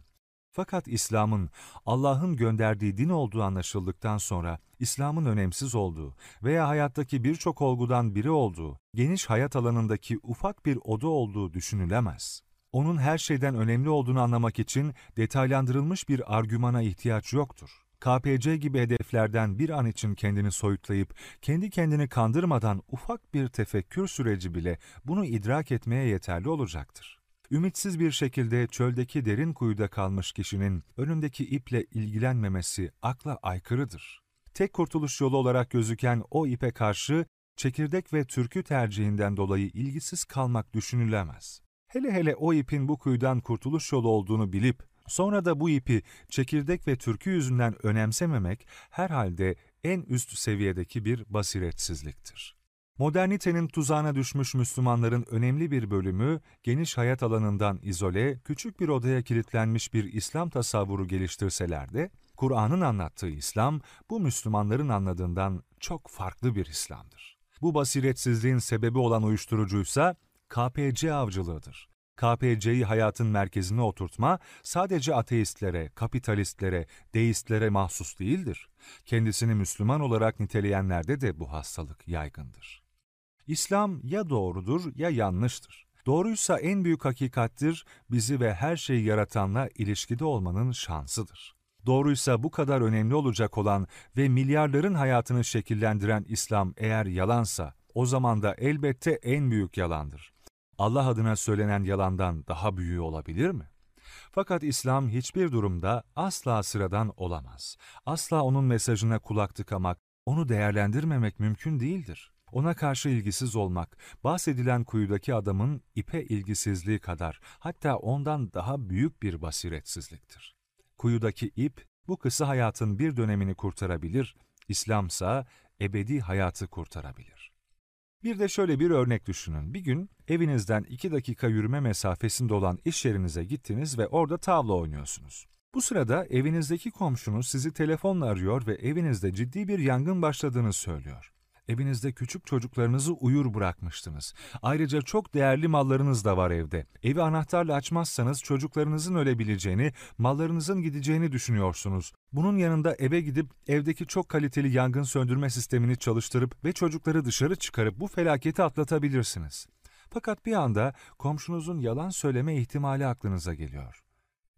Fakat İslam'ın Allah'ın gönderdiği din olduğu anlaşıldıktan sonra İslam'ın önemsiz olduğu veya hayattaki birçok olgudan biri olduğu, geniş hayat alanındaki ufak bir oda olduğu düşünülemez. Onun her şeyden önemli olduğunu anlamak için detaylandırılmış bir argümana ihtiyaç yoktur. KPC gibi hedeflerden bir an için kendini soyutlayıp, kendi kendini kandırmadan ufak bir tefekkür süreci bile bunu idrak etmeye yeterli olacaktır. Ümitsiz bir şekilde çöldeki derin kuyuda kalmış kişinin önündeki iple ilgilenmemesi akla aykırıdır. Tek kurtuluş yolu olarak gözüken o ipe karşı çekirdek ve türkü tercihinden dolayı ilgisiz kalmak düşünülemez. Hele hele o ipin bu kuyudan kurtuluş yolu olduğunu bilip, sonra da bu ipi çekirdek ve türkü yüzünden önemsememek herhalde en üst seviyedeki bir basiretsizliktir. Modernitenin tuzağına düşmüş Müslümanların önemli bir bölümü, geniş hayat alanından izole, küçük bir odaya kilitlenmiş bir İslam tasavvuru geliştirseler de, Kur'an'ın anlattığı İslam, bu Müslümanların anladığından çok farklı bir İslam'dır. Bu basiretsizliğin sebebi olan uyuşturucuysa, KPC avcılığıdır. KPC'yi hayatın merkezine oturtma sadece ateistlere, kapitalistlere, deistlere mahsus değildir. Kendisini Müslüman olarak niteleyenlerde de bu hastalık yaygındır. İslam ya doğrudur ya yanlıştır. Doğruysa en büyük hakikattir, bizi ve her şeyi yaratanla ilişkide olmanın şansıdır. Doğruysa bu kadar önemli olacak olan ve milyarların hayatını şekillendiren İslam eğer yalansa, o zaman da elbette en büyük yalandır. Allah adına söylenen yalandan daha büyüğü olabilir mi? Fakat İslam hiçbir durumda asla sıradan olamaz. Asla onun mesajına kulak tıkamak, onu değerlendirmemek mümkün değildir. Ona karşı ilgisiz olmak, bahsedilen kuyudaki adamın ipe ilgisizliği kadar, hatta ondan daha büyük bir basiretsizliktir. Kuyudaki ip, bu kısa hayatın bir dönemini kurtarabilir, İslamsa ebedi hayatı kurtarabilir. Bir de şöyle bir örnek düşünün. Bir gün evinizden iki dakika yürüme mesafesinde olan iş yerinize gittiniz ve orada tavla oynuyorsunuz. Bu sırada evinizdeki komşunuz sizi telefonla arıyor ve evinizde ciddi bir yangın başladığını söylüyor. Evinizde küçük çocuklarınızı uyur bırakmıştınız. Ayrıca çok değerli mallarınız da var evde. Evi anahtarla açmazsanız çocuklarınızın ölebileceğini, mallarınızın gideceğini düşünüyorsunuz. Bunun yanında eve gidip evdeki çok kaliteli yangın söndürme sistemini çalıştırıp ve çocukları dışarı çıkarıp bu felaketi atlatabilirsiniz. Fakat bir anda komşunuzun yalan söyleme ihtimali aklınıza geliyor.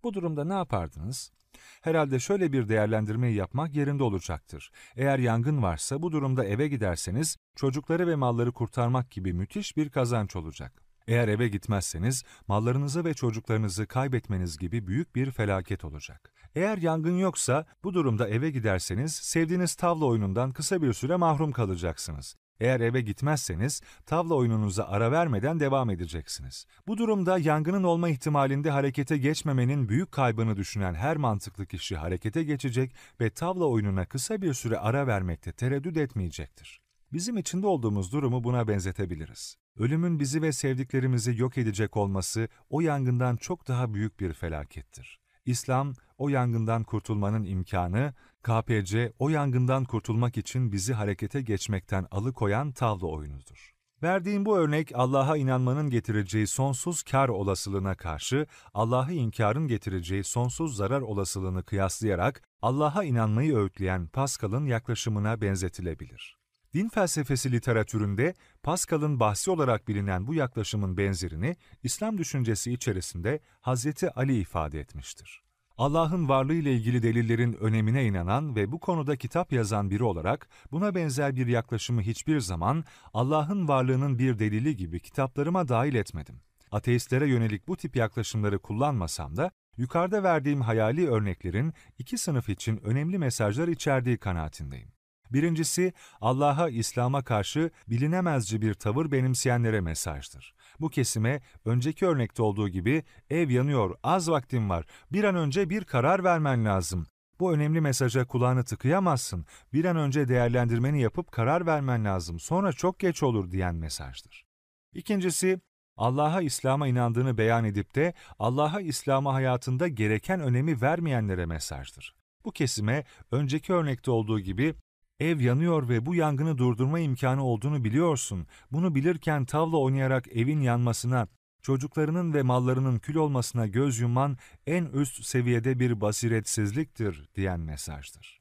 Bu durumda ne yapardınız? Herhalde şöyle bir değerlendirmeyi yapmak yerinde olacaktır. Eğer yangın varsa bu durumda eve giderseniz çocukları ve malları kurtarmak gibi müthiş bir kazanç olacak. Eğer eve gitmezseniz mallarınızı ve çocuklarınızı kaybetmeniz gibi büyük bir felaket olacak. Eğer yangın yoksa bu durumda eve giderseniz sevdiğiniz tavla oyunundan kısa bir süre mahrum kalacaksınız. Eğer eve gitmezseniz tavla oyununuza ara vermeden devam edeceksiniz. Bu durumda yangının olma ihtimalinde harekete geçmemenin büyük kaybını düşünen her mantıklı kişi harekete geçecek ve tavla oyununa kısa bir süre ara vermekte tereddüt etmeyecektir. Bizim içinde olduğumuz durumu buna benzetebiliriz. Ölümün bizi ve sevdiklerimizi yok edecek olması o yangından çok daha büyük bir felakettir. İslam, o yangından kurtulmanın imkanı, KPC, o yangından kurtulmak için bizi harekete geçmekten alıkoyan tavla oyunudur. Verdiğim bu örnek Allah'a inanmanın getireceği sonsuz kar olasılığına karşı Allah'ı inkarın getireceği sonsuz zarar olasılığını kıyaslayarak Allah'a inanmayı öğütleyen Pascal'ın yaklaşımına benzetilebilir. Din felsefesi literatüründe Pascal'ın bahsi olarak bilinen bu yaklaşımın benzerini İslam düşüncesi içerisinde Hazreti Ali ifade etmiştir. Allah'ın varlığı ile ilgili delillerin önemine inanan ve bu konuda kitap yazan biri olarak buna benzer bir yaklaşımı hiçbir zaman Allah'ın varlığının bir delili gibi kitaplarıma dahil etmedim. Ateistlere yönelik bu tip yaklaşımları kullanmasam da yukarıda verdiğim hayali örneklerin iki sınıf için önemli mesajlar içerdiği kanaatindeyim. Birincisi, Allah'a, İslam'a karşı bilinemezci bir tavır benimseyenlere mesajdır. Bu kesime, önceki örnekte olduğu gibi, ev yanıyor, az vaktin var, bir an önce bir karar vermen lazım. Bu önemli mesaja kulağını tıkayamazsın, bir an önce değerlendirmeni yapıp karar vermen lazım, sonra çok geç olur diyen mesajdır. İkincisi, Allah'a, İslam'a inandığını beyan edip de Allah'a, İslam'a hayatında gereken önemi vermeyenlere mesajdır. Bu kesime önceki örnekte olduğu gibi Ev yanıyor ve bu yangını durdurma imkanı olduğunu biliyorsun. Bunu bilirken tavla oynayarak evin yanmasına, çocuklarının ve mallarının kül olmasına göz yumman en üst seviyede bir basiretsizliktir diyen mesajdır.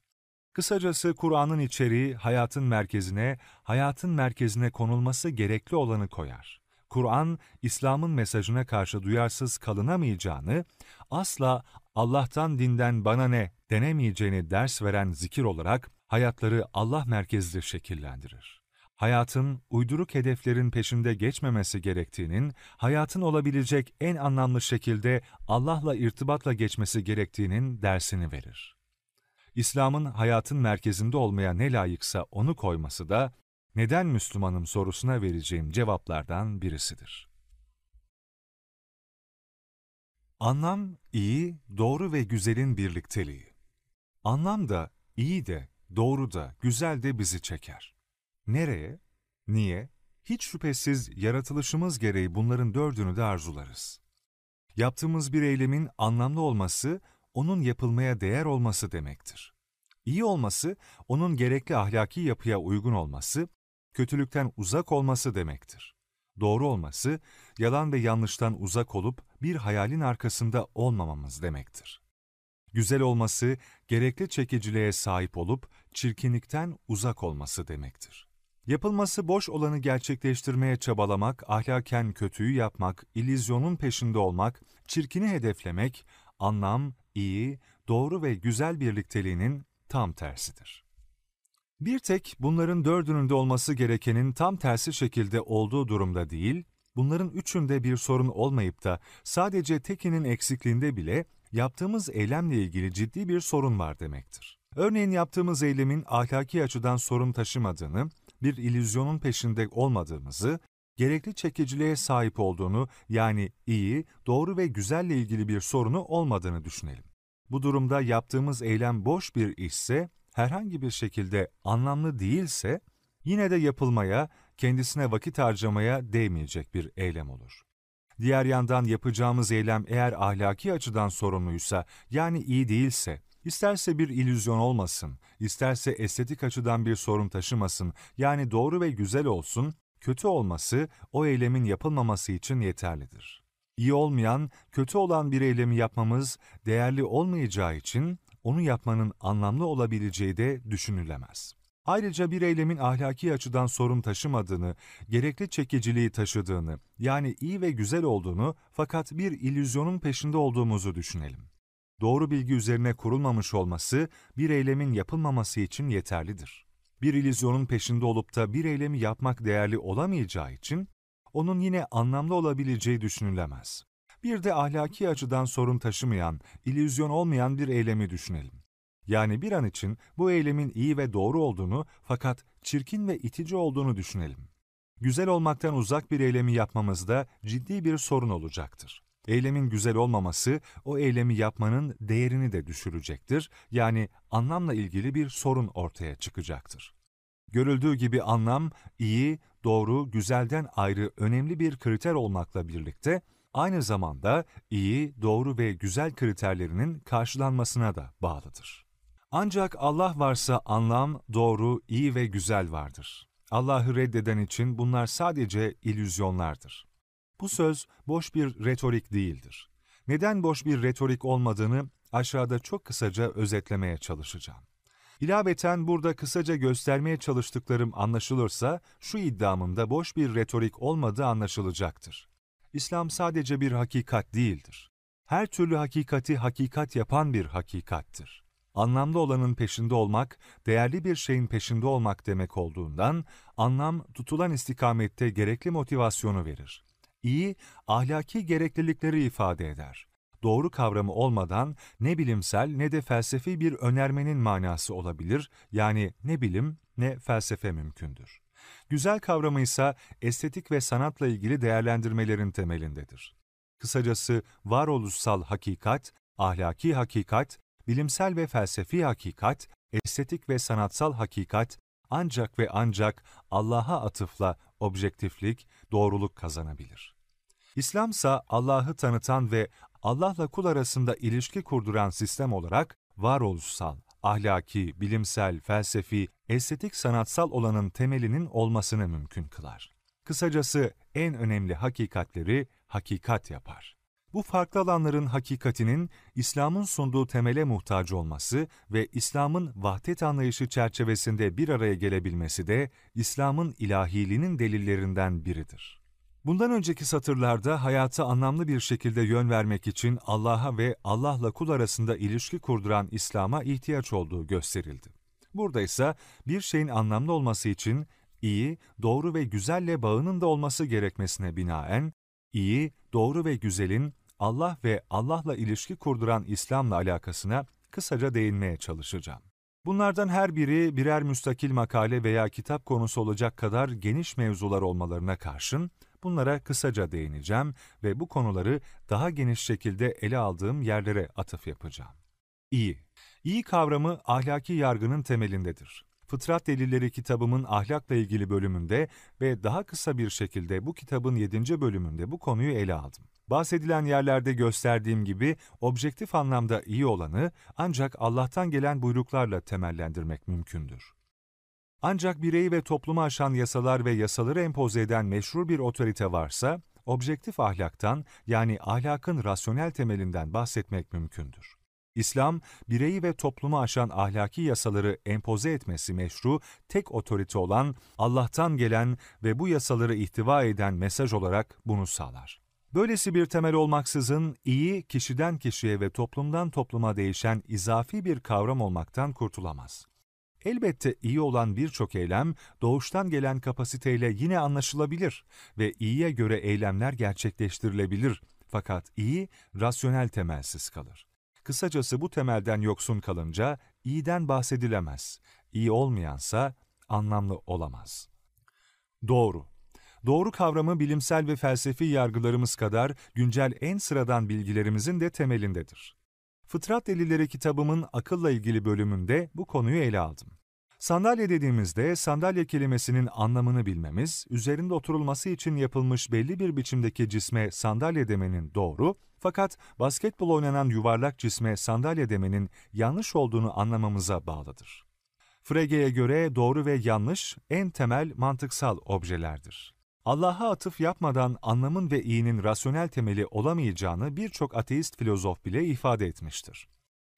Kısacası Kur'an'ın içeriği hayatın merkezine, hayatın merkezine konulması gerekli olanı koyar. Kur'an, İslam'ın mesajına karşı duyarsız kalınamayacağını, asla Allah'tan dinden bana ne denemeyeceğini ders veren zikir olarak hayatları Allah merkezli şekillendirir. Hayatın uyduruk hedeflerin peşinde geçmemesi gerektiğinin, hayatın olabilecek en anlamlı şekilde Allah'la irtibatla geçmesi gerektiğinin dersini verir. İslam'ın hayatın merkezinde olmaya ne layıksa onu koyması da, neden Müslümanım sorusuna vereceğim cevaplardan birisidir. Anlam, iyi, doğru ve güzelin birlikteliği. Anlam da, iyi de, doğru da, güzel de bizi çeker. Nereye? Niye? Hiç şüphesiz yaratılışımız gereği bunların dördünü de arzularız. Yaptığımız bir eylemin anlamlı olması, onun yapılmaya değer olması demektir. İyi olması, onun gerekli ahlaki yapıya uygun olması, kötülükten uzak olması demektir. Doğru olması, yalan ve yanlıştan uzak olup bir hayalin arkasında olmamamız demektir. Güzel olması, gerekli çekiciliğe sahip olup çirkinlikten uzak olması demektir. Yapılması boş olanı gerçekleştirmeye çabalamak, ahlaken kötüyü yapmak, ilizyonun peşinde olmak, çirkini hedeflemek, anlam, iyi, doğru ve güzel birlikteliğinin tam tersidir. Bir tek bunların dördünün de olması gerekenin tam tersi şekilde olduğu durumda değil, bunların üçünde bir sorun olmayıp da sadece tekinin eksikliğinde bile yaptığımız eylemle ilgili ciddi bir sorun var demektir. Örneğin yaptığımız eylemin ahlaki açıdan sorun taşımadığını, bir ilüzyonun peşinde olmadığımızı, gerekli çekiciliğe sahip olduğunu yani iyi, doğru ve güzelle ilgili bir sorunu olmadığını düşünelim. Bu durumda yaptığımız eylem boş bir işse, herhangi bir şekilde anlamlı değilse, yine de yapılmaya, kendisine vakit harcamaya değmeyecek bir eylem olur. Diğer yandan yapacağımız eylem eğer ahlaki açıdan sorumluysa, yani iyi değilse, isterse bir ilüzyon olmasın, isterse estetik açıdan bir sorun taşımasın, yani doğru ve güzel olsun, kötü olması o eylemin yapılmaması için yeterlidir. İyi olmayan, kötü olan bir eylemi yapmamız değerli olmayacağı için onu yapmanın anlamlı olabileceği de düşünülemez. Ayrıca bir eylemin ahlaki açıdan sorun taşımadığını, gerekli çekiciliği taşıdığını, yani iyi ve güzel olduğunu fakat bir ilüzyonun peşinde olduğumuzu düşünelim. Doğru bilgi üzerine kurulmamış olması, bir eylemin yapılmaması için yeterlidir. Bir ilüzyonun peşinde olup da bir eylemi yapmak değerli olamayacağı için, onun yine anlamlı olabileceği düşünülemez. Bir de ahlaki açıdan sorun taşımayan, ilüzyon olmayan bir eylemi düşünelim. Yani bir an için bu eylemin iyi ve doğru olduğunu fakat çirkin ve itici olduğunu düşünelim. Güzel olmaktan uzak bir eylemi yapmamızda ciddi bir sorun olacaktır. Eylemin güzel olmaması o eylemi yapmanın değerini de düşürecektir. Yani anlamla ilgili bir sorun ortaya çıkacaktır. Görüldüğü gibi anlam iyi, doğru, güzelden ayrı önemli bir kriter olmakla birlikte aynı zamanda iyi, doğru ve güzel kriterlerinin karşılanmasına da bağlıdır. Ancak Allah varsa anlam, doğru, iyi ve güzel vardır. Allah'ı reddeden için bunlar sadece ilüzyonlardır. Bu söz boş bir retorik değildir. Neden boş bir retorik olmadığını aşağıda çok kısaca özetlemeye çalışacağım. İlaveten burada kısaca göstermeye çalıştıklarım anlaşılırsa şu iddiamın da boş bir retorik olmadığı anlaşılacaktır. İslam sadece bir hakikat değildir. Her türlü hakikati hakikat yapan bir hakikattir. Anlamlı olanın peşinde olmak, değerli bir şeyin peşinde olmak demek olduğundan, anlam tutulan istikamette gerekli motivasyonu verir. İyi, ahlaki gereklilikleri ifade eder. Doğru kavramı olmadan ne bilimsel ne de felsefi bir önermenin manası olabilir, yani ne bilim ne felsefe mümkündür. Güzel kavramı ise estetik ve sanatla ilgili değerlendirmelerin temelindedir. Kısacası varoluşsal hakikat, ahlaki hakikat, bilimsel ve felsefi hakikat, estetik ve sanatsal hakikat ancak ve ancak Allah'a atıfla objektiflik, doğruluk kazanabilir. İslam ise Allah'ı tanıtan ve Allah'la kul arasında ilişki kurduran sistem olarak varoluşsal, ahlaki, bilimsel, felsefi, estetik sanatsal olanın temelinin olmasını mümkün kılar. Kısacası en önemli hakikatleri hakikat yapar. Bu farklı alanların hakikatinin İslam'ın sunduğu temele muhtaç olması ve İslam'ın vahdet anlayışı çerçevesinde bir araya gelebilmesi de İslam'ın ilahiliğinin delillerinden biridir. Bundan önceki satırlarda hayata anlamlı bir şekilde yön vermek için Allah'a ve Allah'la kul arasında ilişki kurduran İslam'a ihtiyaç olduğu gösterildi. Burada ise bir şeyin anlamlı olması için iyi, doğru ve güzelle bağının da olması gerekmesine binaen, iyi, doğru ve güzelin Allah ve Allah'la ilişki kurduran İslam'la alakasına kısaca değinmeye çalışacağım. Bunlardan her biri birer müstakil makale veya kitap konusu olacak kadar geniş mevzular olmalarına karşın, bunlara kısaca değineceğim ve bu konuları daha geniş şekilde ele aldığım yerlere atıf yapacağım. İyi. İyi kavramı ahlaki yargının temelindedir. Fıtrat Delilleri kitabımın ahlakla ilgili bölümünde ve daha kısa bir şekilde bu kitabın 7. bölümünde bu konuyu ele aldım. Bahsedilen yerlerde gösterdiğim gibi objektif anlamda iyi olanı ancak Allah'tan gelen buyruklarla temellendirmek mümkündür. Ancak bireyi ve toplumu aşan yasalar ve yasaları empoze eden meşru bir otorite varsa, objektif ahlaktan yani ahlakın rasyonel temelinden bahsetmek mümkündür. İslam, bireyi ve toplumu aşan ahlaki yasaları empoze etmesi meşru, tek otorite olan, Allah'tan gelen ve bu yasaları ihtiva eden mesaj olarak bunu sağlar. Böylesi bir temel olmaksızın iyi kişiden kişiye ve toplumdan topluma değişen izafi bir kavram olmaktan kurtulamaz. Elbette iyi olan birçok eylem doğuştan gelen kapasiteyle yine anlaşılabilir ve iyiye göre eylemler gerçekleştirilebilir. Fakat iyi rasyonel temelsiz kalır. Kısacası bu temelden yoksun kalınca iyiden bahsedilemez. İyi olmayansa anlamlı olamaz. Doğru. Doğru kavramı bilimsel ve felsefi yargılarımız kadar güncel en sıradan bilgilerimizin de temelindedir. Fıtrat Delilleri kitabımın akılla ilgili bölümünde bu konuyu ele aldım. Sandalye dediğimizde sandalye kelimesinin anlamını bilmemiz, üzerinde oturulması için yapılmış belli bir biçimdeki cisme sandalye demenin doğru, fakat basketbol oynanan yuvarlak cisme sandalye demenin yanlış olduğunu anlamamıza bağlıdır. Frege'ye göre doğru ve yanlış en temel mantıksal objelerdir. Allah'a atıf yapmadan anlamın ve iyinin rasyonel temeli olamayacağını birçok ateist filozof bile ifade etmiştir.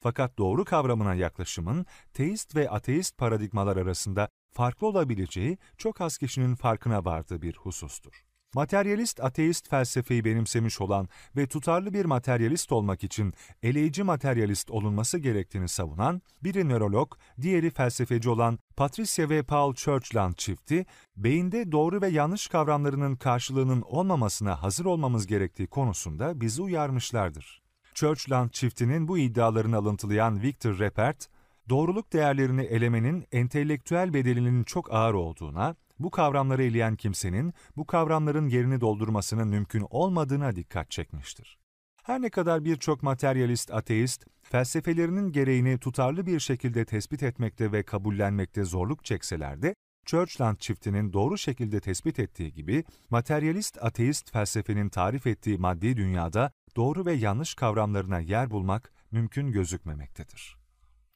Fakat doğru kavramına yaklaşımın teist ve ateist paradigmalar arasında farklı olabileceği çok az kişinin farkına vardığı bir husustur. Materyalist ateist felsefeyi benimsemiş olan ve tutarlı bir materyalist olmak için eleyici materyalist olunması gerektiğini savunan, biri nörolog, diğeri felsefeci olan Patricia ve Paul Churchland çifti, beyinde doğru ve yanlış kavramlarının karşılığının olmamasına hazır olmamız gerektiği konusunda bizi uyarmışlardır. Churchland çiftinin bu iddialarını alıntılayan Victor Repert, doğruluk değerlerini elemenin entelektüel bedelinin çok ağır olduğuna, bu kavramları eleyen kimsenin bu kavramların yerini doldurmasının mümkün olmadığına dikkat çekmiştir. Her ne kadar birçok materyalist ateist, felsefelerinin gereğini tutarlı bir şekilde tespit etmekte ve kabullenmekte zorluk çekseler de, Churchland çiftinin doğru şekilde tespit ettiği gibi, materyalist ateist felsefenin tarif ettiği maddi dünyada doğru ve yanlış kavramlarına yer bulmak mümkün gözükmemektedir.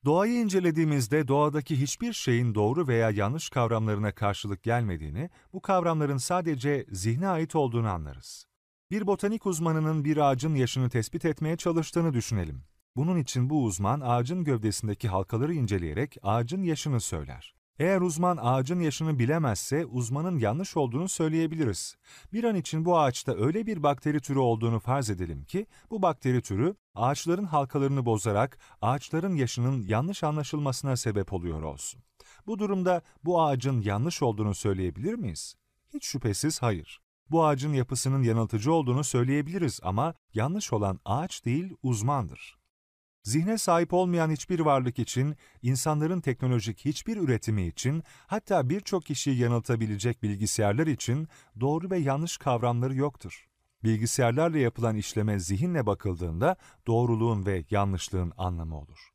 Doğayı incelediğimizde doğadaki hiçbir şeyin doğru veya yanlış kavramlarına karşılık gelmediğini, bu kavramların sadece zihne ait olduğunu anlarız. Bir botanik uzmanının bir ağacın yaşını tespit etmeye çalıştığını düşünelim. Bunun için bu uzman ağacın gövdesindeki halkaları inceleyerek ağacın yaşını söyler. Eğer uzman ağacın yaşını bilemezse uzmanın yanlış olduğunu söyleyebiliriz. Bir an için bu ağaçta öyle bir bakteri türü olduğunu farz edelim ki bu bakteri türü ağaçların halkalarını bozarak ağaçların yaşının yanlış anlaşılmasına sebep oluyor olsun. Bu durumda bu ağacın yanlış olduğunu söyleyebilir miyiz? Hiç şüphesiz hayır. Bu ağacın yapısının yanıltıcı olduğunu söyleyebiliriz ama yanlış olan ağaç değil uzmandır. Zihne sahip olmayan hiçbir varlık için, insanların teknolojik hiçbir üretimi için, hatta birçok kişiyi yanıltabilecek bilgisayarlar için doğru ve yanlış kavramları yoktur. Bilgisayarlarla yapılan işleme zihinle bakıldığında doğruluğun ve yanlışlığın anlamı olur.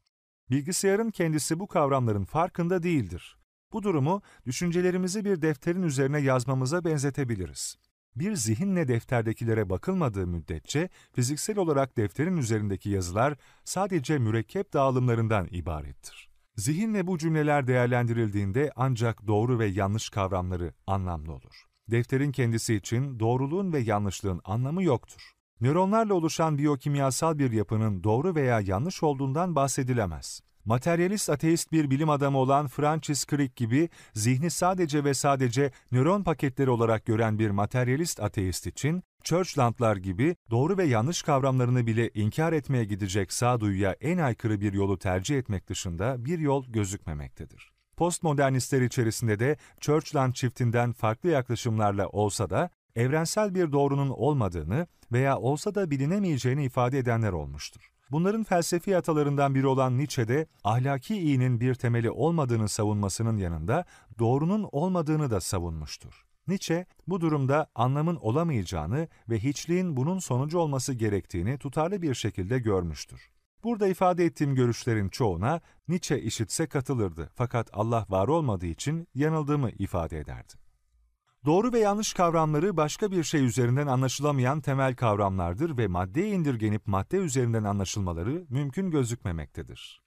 Bilgisayarın kendisi bu kavramların farkında değildir. Bu durumu düşüncelerimizi bir defterin üzerine yazmamıza benzetebiliriz. Bir zihinle defterdekilere bakılmadığı müddetçe fiziksel olarak defterin üzerindeki yazılar sadece mürekkep dağılımlarından ibarettir. Zihinle bu cümleler değerlendirildiğinde ancak doğru ve yanlış kavramları anlamlı olur. Defterin kendisi için doğruluğun ve yanlışlığın anlamı yoktur. Nöronlarla oluşan biyokimyasal bir yapının doğru veya yanlış olduğundan bahsedilemez. Materyalist ateist bir bilim adamı olan Francis Crick gibi zihni sadece ve sadece nöron paketleri olarak gören bir materyalist ateist için, Churchlandlar gibi doğru ve yanlış kavramlarını bile inkar etmeye gidecek sağduyuya en aykırı bir yolu tercih etmek dışında bir yol gözükmemektedir. Postmodernistler içerisinde de Churchland çiftinden farklı yaklaşımlarla olsa da evrensel bir doğrunun olmadığını veya olsa da bilinemeyeceğini ifade edenler olmuştur. Bunların felsefi atalarından biri olan Nietzsche'de ahlaki iyinin bir temeli olmadığını savunmasının yanında doğrunun olmadığını da savunmuştur. Nietzsche bu durumda anlamın olamayacağını ve hiçliğin bunun sonucu olması gerektiğini tutarlı bir şekilde görmüştür. Burada ifade ettiğim görüşlerin çoğuna Nietzsche işitse katılırdı fakat Allah var olmadığı için yanıldığımı ifade ederdi. Doğru ve yanlış kavramları başka bir şey üzerinden anlaşılamayan temel kavramlardır ve maddeye indirgenip madde üzerinden anlaşılmaları mümkün gözükmemektedir.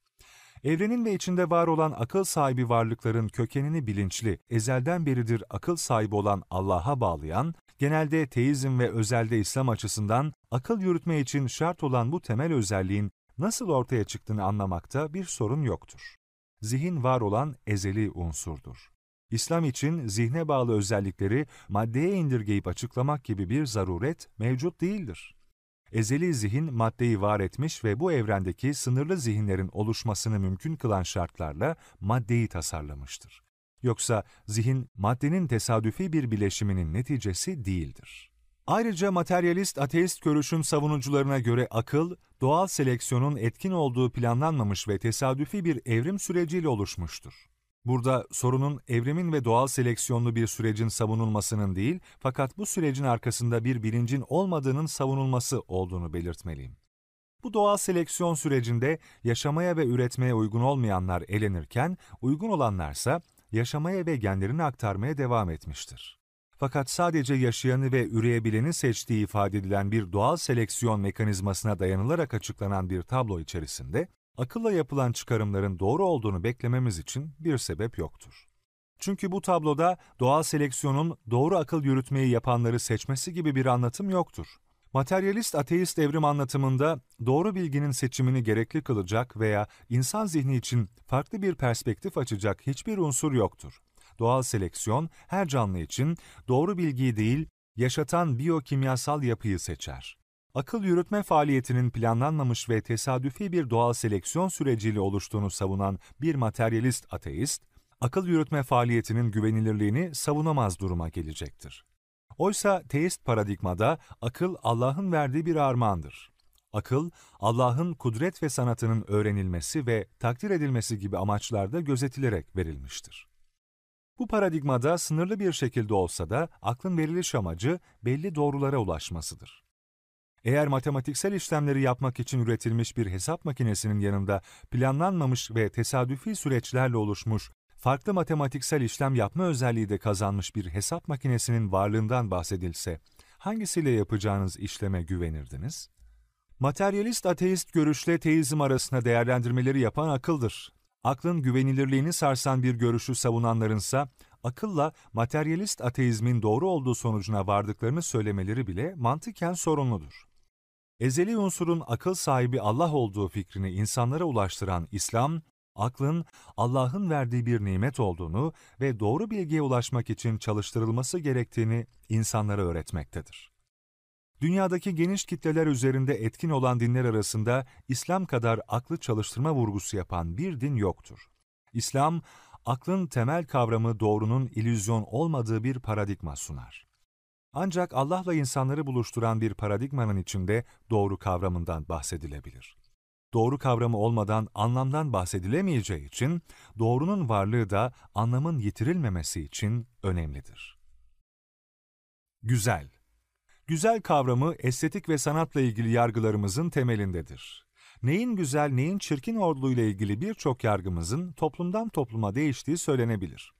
Evrenin ve içinde var olan akıl sahibi varlıkların kökenini bilinçli, ezelden beridir akıl sahibi olan Allah'a bağlayan, genelde teizm ve özelde İslam açısından akıl yürütme için şart olan bu temel özelliğin nasıl ortaya çıktığını anlamakta bir sorun yoktur. Zihin var olan ezeli unsurdur. İslam için zihne bağlı özellikleri maddeye indirgeyip açıklamak gibi bir zaruret mevcut değildir. Ezeli zihin maddeyi var etmiş ve bu evrendeki sınırlı zihinlerin oluşmasını mümkün kılan şartlarla maddeyi tasarlamıştır. Yoksa zihin maddenin tesadüfi bir bileşiminin neticesi değildir. Ayrıca materyalist ateist görüşün savunucularına göre akıl, doğal seleksiyonun etkin olduğu planlanmamış ve tesadüfi bir evrim süreciyle oluşmuştur. Burada sorunun evrimin ve doğal seleksiyonlu bir sürecin savunulmasının değil, fakat bu sürecin arkasında bir bilincin olmadığının savunulması olduğunu belirtmeliyim. Bu doğal seleksiyon sürecinde yaşamaya ve üretmeye uygun olmayanlar elenirken, uygun olanlarsa yaşamaya ve genlerini aktarmaya devam etmiştir. Fakat sadece yaşayanı ve üreyebileni seçtiği ifade edilen bir doğal seleksiyon mekanizmasına dayanılarak açıklanan bir tablo içerisinde, akılla yapılan çıkarımların doğru olduğunu beklememiz için bir sebep yoktur. Çünkü bu tabloda doğal seleksiyonun doğru akıl yürütmeyi yapanları seçmesi gibi bir anlatım yoktur. Materyalist ateist evrim anlatımında doğru bilginin seçimini gerekli kılacak veya insan zihni için farklı bir perspektif açacak hiçbir unsur yoktur. Doğal seleksiyon her canlı için doğru bilgiyi değil, yaşatan biyokimyasal yapıyı seçer. Akıl yürütme faaliyetinin planlanmamış ve tesadüfi bir doğal seleksiyon süreciyle oluştuğunu savunan bir materyalist ateist, akıl yürütme faaliyetinin güvenilirliğini savunamaz duruma gelecektir. Oysa teist paradigmada akıl Allah'ın verdiği bir armağandır. Akıl, Allah'ın kudret ve sanatının öğrenilmesi ve takdir edilmesi gibi amaçlarda gözetilerek verilmiştir. Bu paradigmada sınırlı bir şekilde olsa da aklın veriliş amacı belli doğrulara ulaşmasıdır. Eğer matematiksel işlemleri yapmak için üretilmiş bir hesap makinesinin yanında planlanmamış ve tesadüfi süreçlerle oluşmuş farklı matematiksel işlem yapma özelliği de kazanmış bir hesap makinesinin varlığından bahsedilse, hangisiyle yapacağınız işleme güvenirdiniz? Materyalist ateist görüşle teizm arasında değerlendirmeleri yapan akıldır. Aklın güvenilirliğini sarsan bir görüşü savunanlarınsa, akılla materyalist ateizmin doğru olduğu sonucuna vardıklarını söylemeleri bile mantıken sorunludur. Ezeli unsurun akıl sahibi Allah olduğu fikrini insanlara ulaştıran İslam, aklın Allah'ın verdiği bir nimet olduğunu ve doğru bilgiye ulaşmak için çalıştırılması gerektiğini insanlara öğretmektedir. Dünyadaki geniş kitleler üzerinde etkin olan dinler arasında İslam kadar aklı çalıştırma vurgusu yapan bir din yoktur. İslam, aklın temel kavramı doğrunun ilüzyon olmadığı bir paradigma sunar. Ancak Allah'la insanları buluşturan bir paradigmanın içinde doğru kavramından bahsedilebilir. Doğru kavramı olmadan anlamdan bahsedilemeyeceği için, doğrunun varlığı da anlamın yitirilmemesi için önemlidir. Güzel Güzel kavramı estetik ve sanatla ilgili yargılarımızın temelindedir. Neyin güzel, neyin çirkin olduğu ile ilgili birçok yargımızın toplumdan topluma değiştiği söylenebilir.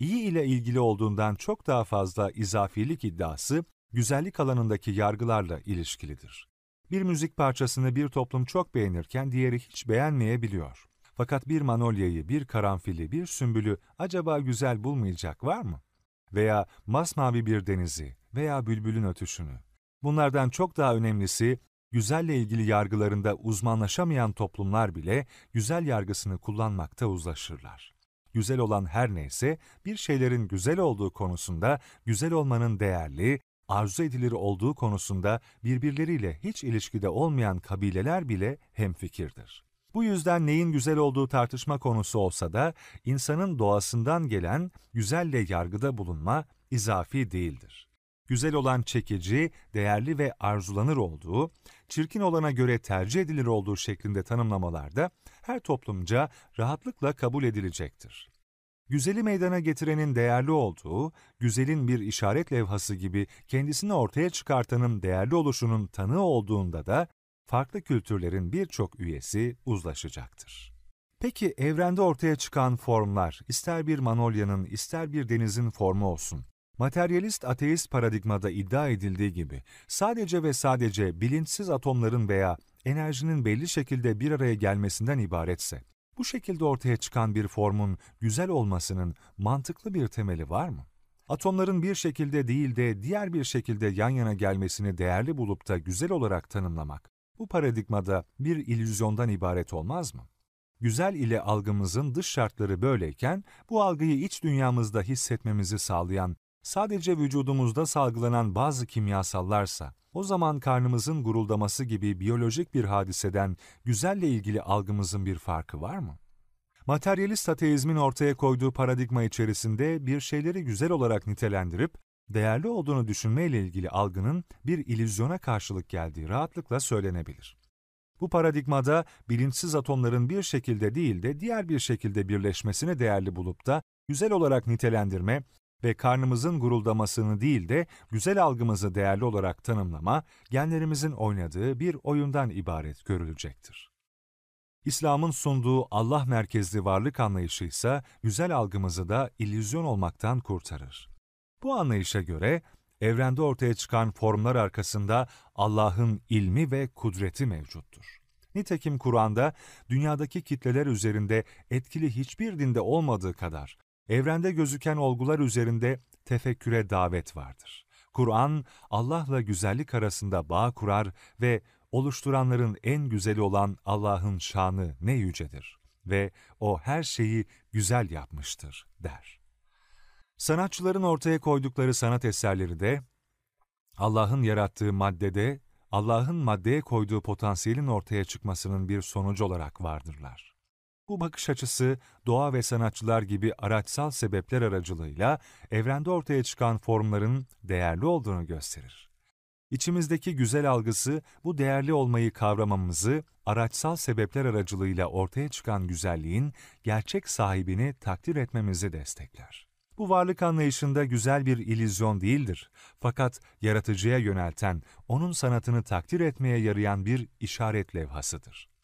İyi ile ilgili olduğundan çok daha fazla izafilik iddiası, güzellik alanındaki yargılarla ilişkilidir. Bir müzik parçasını bir toplum çok beğenirken diğeri hiç beğenmeyebiliyor. Fakat bir manolyayı, bir karanfili, bir sümbülü acaba güzel bulmayacak var mı? Veya masmavi bir denizi, veya bülbülün ötüşünü. Bunlardan çok daha önemlisi, güzelle ilgili yargılarında uzmanlaşamayan toplumlar bile güzel yargısını kullanmakta uzlaşırlar. Güzel olan her neyse, bir şeylerin güzel olduğu konusunda, güzel olmanın değerli, arzu edilir olduğu konusunda birbirleriyle hiç ilişkide olmayan kabileler bile hemfikirdir. Bu yüzden neyin güzel olduğu tartışma konusu olsa da, insanın doğasından gelen güzelle yargıda bulunma izafi değildir güzel olan çekici, değerli ve arzulanır olduğu, çirkin olana göre tercih edilir olduğu şeklinde tanımlamalarda her toplumca rahatlıkla kabul edilecektir. Güzeli meydana getirenin değerli olduğu, güzelin bir işaret levhası gibi kendisini ortaya çıkartanın değerli oluşunun tanığı olduğunda da farklı kültürlerin birçok üyesi uzlaşacaktır. Peki evrende ortaya çıkan formlar, ister bir manolyanın, ister bir denizin formu olsun, Materyalist ateist paradigmada iddia edildiği gibi sadece ve sadece bilinçsiz atomların veya enerjinin belli şekilde bir araya gelmesinden ibaretse, bu şekilde ortaya çıkan bir formun güzel olmasının mantıklı bir temeli var mı? Atomların bir şekilde değil de diğer bir şekilde yan yana gelmesini değerli bulup da güzel olarak tanımlamak, bu paradigmada bir illüzyondan ibaret olmaz mı? Güzel ile algımızın dış şartları böyleyken, bu algıyı iç dünyamızda hissetmemizi sağlayan sadece vücudumuzda salgılanan bazı kimyasallarsa, o zaman karnımızın guruldaması gibi biyolojik bir hadiseden güzelle ilgili algımızın bir farkı var mı? Materyalist ateizmin ortaya koyduğu paradigma içerisinde bir şeyleri güzel olarak nitelendirip, değerli olduğunu düşünmeyle ilgili algının bir ilüzyona karşılık geldiği rahatlıkla söylenebilir. Bu paradigmada bilinçsiz atomların bir şekilde değil de diğer bir şekilde birleşmesini değerli bulup da güzel olarak nitelendirme ve karnımızın guruldamasını değil de güzel algımızı değerli olarak tanımlama, genlerimizin oynadığı bir oyundan ibaret görülecektir. İslam'ın sunduğu Allah merkezli varlık anlayışı ise güzel algımızı da illüzyon olmaktan kurtarır. Bu anlayışa göre evrende ortaya çıkan formlar arkasında Allah'ın ilmi ve kudreti mevcuttur. Nitekim Kur'an'da dünyadaki kitleler üzerinde etkili hiçbir dinde olmadığı kadar Evrende gözüken olgular üzerinde tefekküre davet vardır. Kur'an, Allah'la güzellik arasında bağ kurar ve oluşturanların en güzeli olan Allah'ın şanı ne yücedir ve O her şeyi güzel yapmıştır, der. Sanatçıların ortaya koydukları sanat eserleri de Allah'ın yarattığı maddede, Allah'ın maddeye koyduğu potansiyelin ortaya çıkmasının bir sonucu olarak vardırlar. Bu bakış açısı doğa ve sanatçılar gibi araçsal sebepler aracılığıyla evrende ortaya çıkan formların değerli olduğunu gösterir. İçimizdeki güzel algısı bu değerli olmayı kavramamızı araçsal sebepler aracılığıyla ortaya çıkan güzelliğin gerçek sahibini takdir etmemizi destekler. Bu varlık anlayışında güzel bir ilizyon değildir. Fakat yaratıcıya yönelten, onun sanatını takdir etmeye yarayan bir işaret levhasıdır.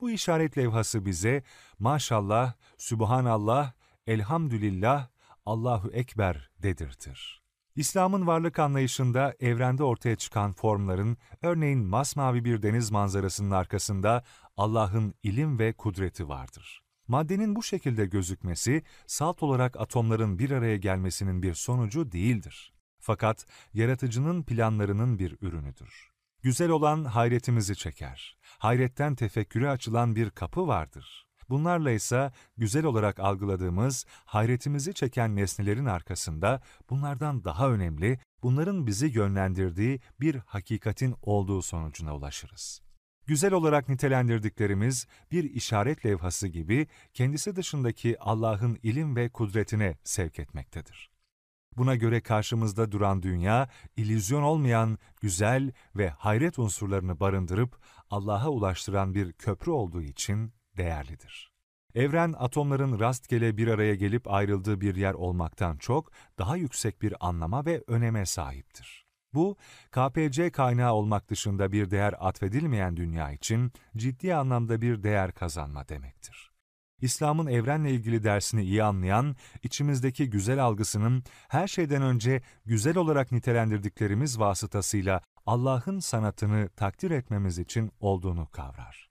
Bu işaret levhası bize maşallah, sübhanallah, elhamdülillah, Allahu Ekber dedirtir. İslam'ın varlık anlayışında evrende ortaya çıkan formların, örneğin masmavi bir deniz manzarasının arkasında Allah'ın ilim ve kudreti vardır. Maddenin bu şekilde gözükmesi, salt olarak atomların bir araya gelmesinin bir sonucu değildir. Fakat yaratıcının planlarının bir ürünüdür. Güzel olan hayretimizi çeker. Hayretten tefekküre açılan bir kapı vardır. Bunlarla ise güzel olarak algıladığımız, hayretimizi çeken nesnelerin arkasında bunlardan daha önemli, bunların bizi yönlendirdiği bir hakikatin olduğu sonucuna ulaşırız. Güzel olarak nitelendirdiklerimiz bir işaret levhası gibi kendisi dışındaki Allah'ın ilim ve kudretine sevk etmektedir. Buna göre karşımızda duran dünya, ilüzyon olmayan güzel ve hayret unsurlarını barındırıp Allah'a ulaştıran bir köprü olduğu için değerlidir. Evren atomların rastgele bir araya gelip ayrıldığı bir yer olmaktan çok daha yüksek bir anlama ve öneme sahiptir. Bu, KPC kaynağı olmak dışında bir değer atfedilmeyen dünya için ciddi anlamda bir değer kazanma demektir. İslam'ın evrenle ilgili dersini iyi anlayan, içimizdeki güzel algısının her şeyden önce güzel olarak nitelendirdiklerimiz vasıtasıyla Allah'ın sanatını takdir etmemiz için olduğunu kavrar.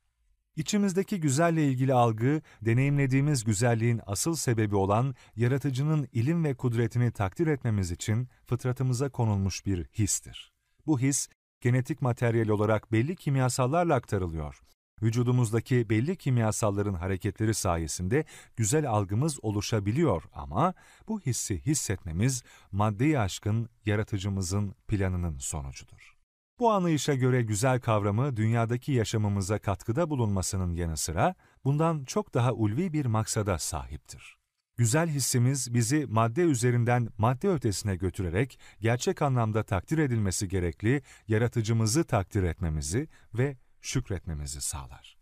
İçimizdeki güzelle ilgili algı, deneyimlediğimiz güzelliğin asıl sebebi olan yaratıcının ilim ve kudretini takdir etmemiz için fıtratımıza konulmuş bir histir. Bu his, genetik materyal olarak belli kimyasallarla aktarılıyor. Vücudumuzdaki belli kimyasalların hareketleri sayesinde güzel algımız oluşabiliyor ama bu hissi hissetmemiz maddeyi aşkın yaratıcımızın planının sonucudur. Bu anlayışa göre güzel kavramı dünyadaki yaşamımıza katkıda bulunmasının yanı sıra bundan çok daha ulvi bir maksada sahiptir. Güzel hissimiz bizi madde üzerinden madde ötesine götürerek gerçek anlamda takdir edilmesi gerekli yaratıcımızı takdir etmemizi ve şükretmemizi sağlar.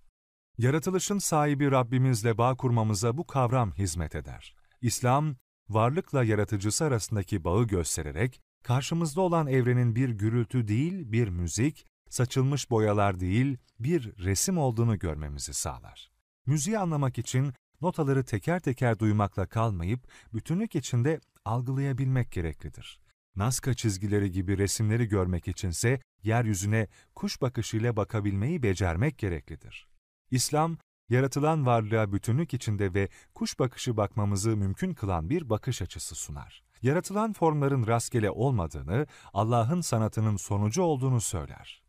Yaratılışın sahibi Rabbimizle bağ kurmamıza bu kavram hizmet eder. İslam, varlıkla yaratıcısı arasındaki bağı göstererek karşımızda olan evrenin bir gürültü değil, bir müzik, saçılmış boyalar değil, bir resim olduğunu görmemizi sağlar. Müziği anlamak için notaları teker teker duymakla kalmayıp, bütünlük içinde algılayabilmek gereklidir. Nazca çizgileri gibi resimleri görmek içinse, yeryüzüne kuş bakışıyla bakabilmeyi becermek gereklidir. İslam, yaratılan varlığa bütünlük içinde ve kuş bakışı bakmamızı mümkün kılan bir bakış açısı sunar yaratılan formların rastgele olmadığını, Allah'ın sanatının sonucu olduğunu söyler.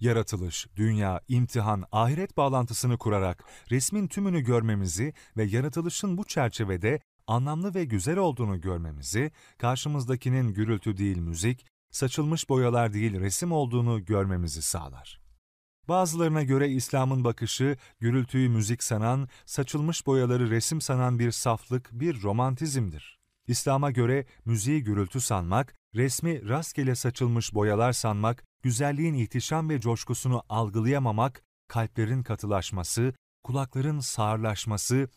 Yaratılış, dünya, imtihan, ahiret bağlantısını kurarak resmin tümünü görmemizi ve yaratılışın bu çerçevede anlamlı ve güzel olduğunu görmemizi, karşımızdakinin gürültü değil müzik, saçılmış boyalar değil resim olduğunu görmemizi sağlar. Bazılarına göre İslam'ın bakışı, gürültüyü müzik sanan, saçılmış boyaları resim sanan bir saflık, bir romantizmdir. İslam'a göre müziği gürültü sanmak, resmi rastgele saçılmış boyalar sanmak, güzelliğin ihtişam ve coşkusunu algılayamamak, kalplerin katılaşması, kulakların sağırlaşması,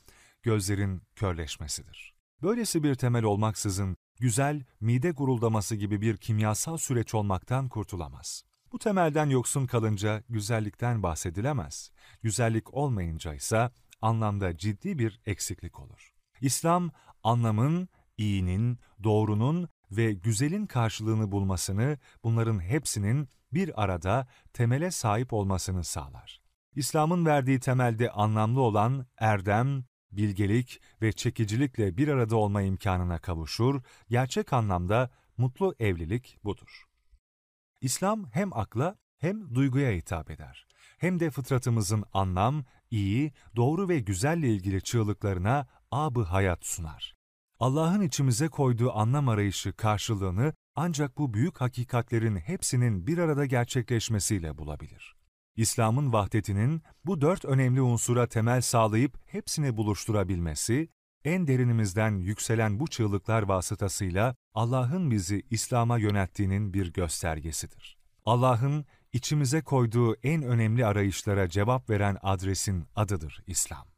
gözlerin körleşmesidir. Böylesi bir temel olmaksızın, güzel, mide guruldaması gibi bir kimyasal süreç olmaktan kurtulamaz. Bu temelden yoksun kalınca güzellikten bahsedilemez. Güzellik olmayınca ise anlamda ciddi bir eksiklik olur. İslam, anlamın iyinin, doğrunun ve güzelin karşılığını bulmasını, bunların hepsinin bir arada temele sahip olmasını sağlar. İslam'ın verdiği temelde anlamlı olan erdem, bilgelik ve çekicilikle bir arada olma imkanına kavuşur, gerçek anlamda mutlu evlilik budur. İslam hem akla hem duyguya hitap eder. Hem de fıtratımızın anlam, iyi, doğru ve güzelle ilgili çığlıklarına abı hayat sunar. Allah'ın içimize koyduğu anlam arayışı karşılığını ancak bu büyük hakikatlerin hepsinin bir arada gerçekleşmesiyle bulabilir. İslam'ın vahdetinin bu dört önemli unsura temel sağlayıp hepsini buluşturabilmesi, en derinimizden yükselen bu çığlıklar vasıtasıyla Allah'ın bizi İslam'a yönelttiğinin bir göstergesidir. Allah'ın içimize koyduğu en önemli arayışlara cevap veren adresin adıdır İslam.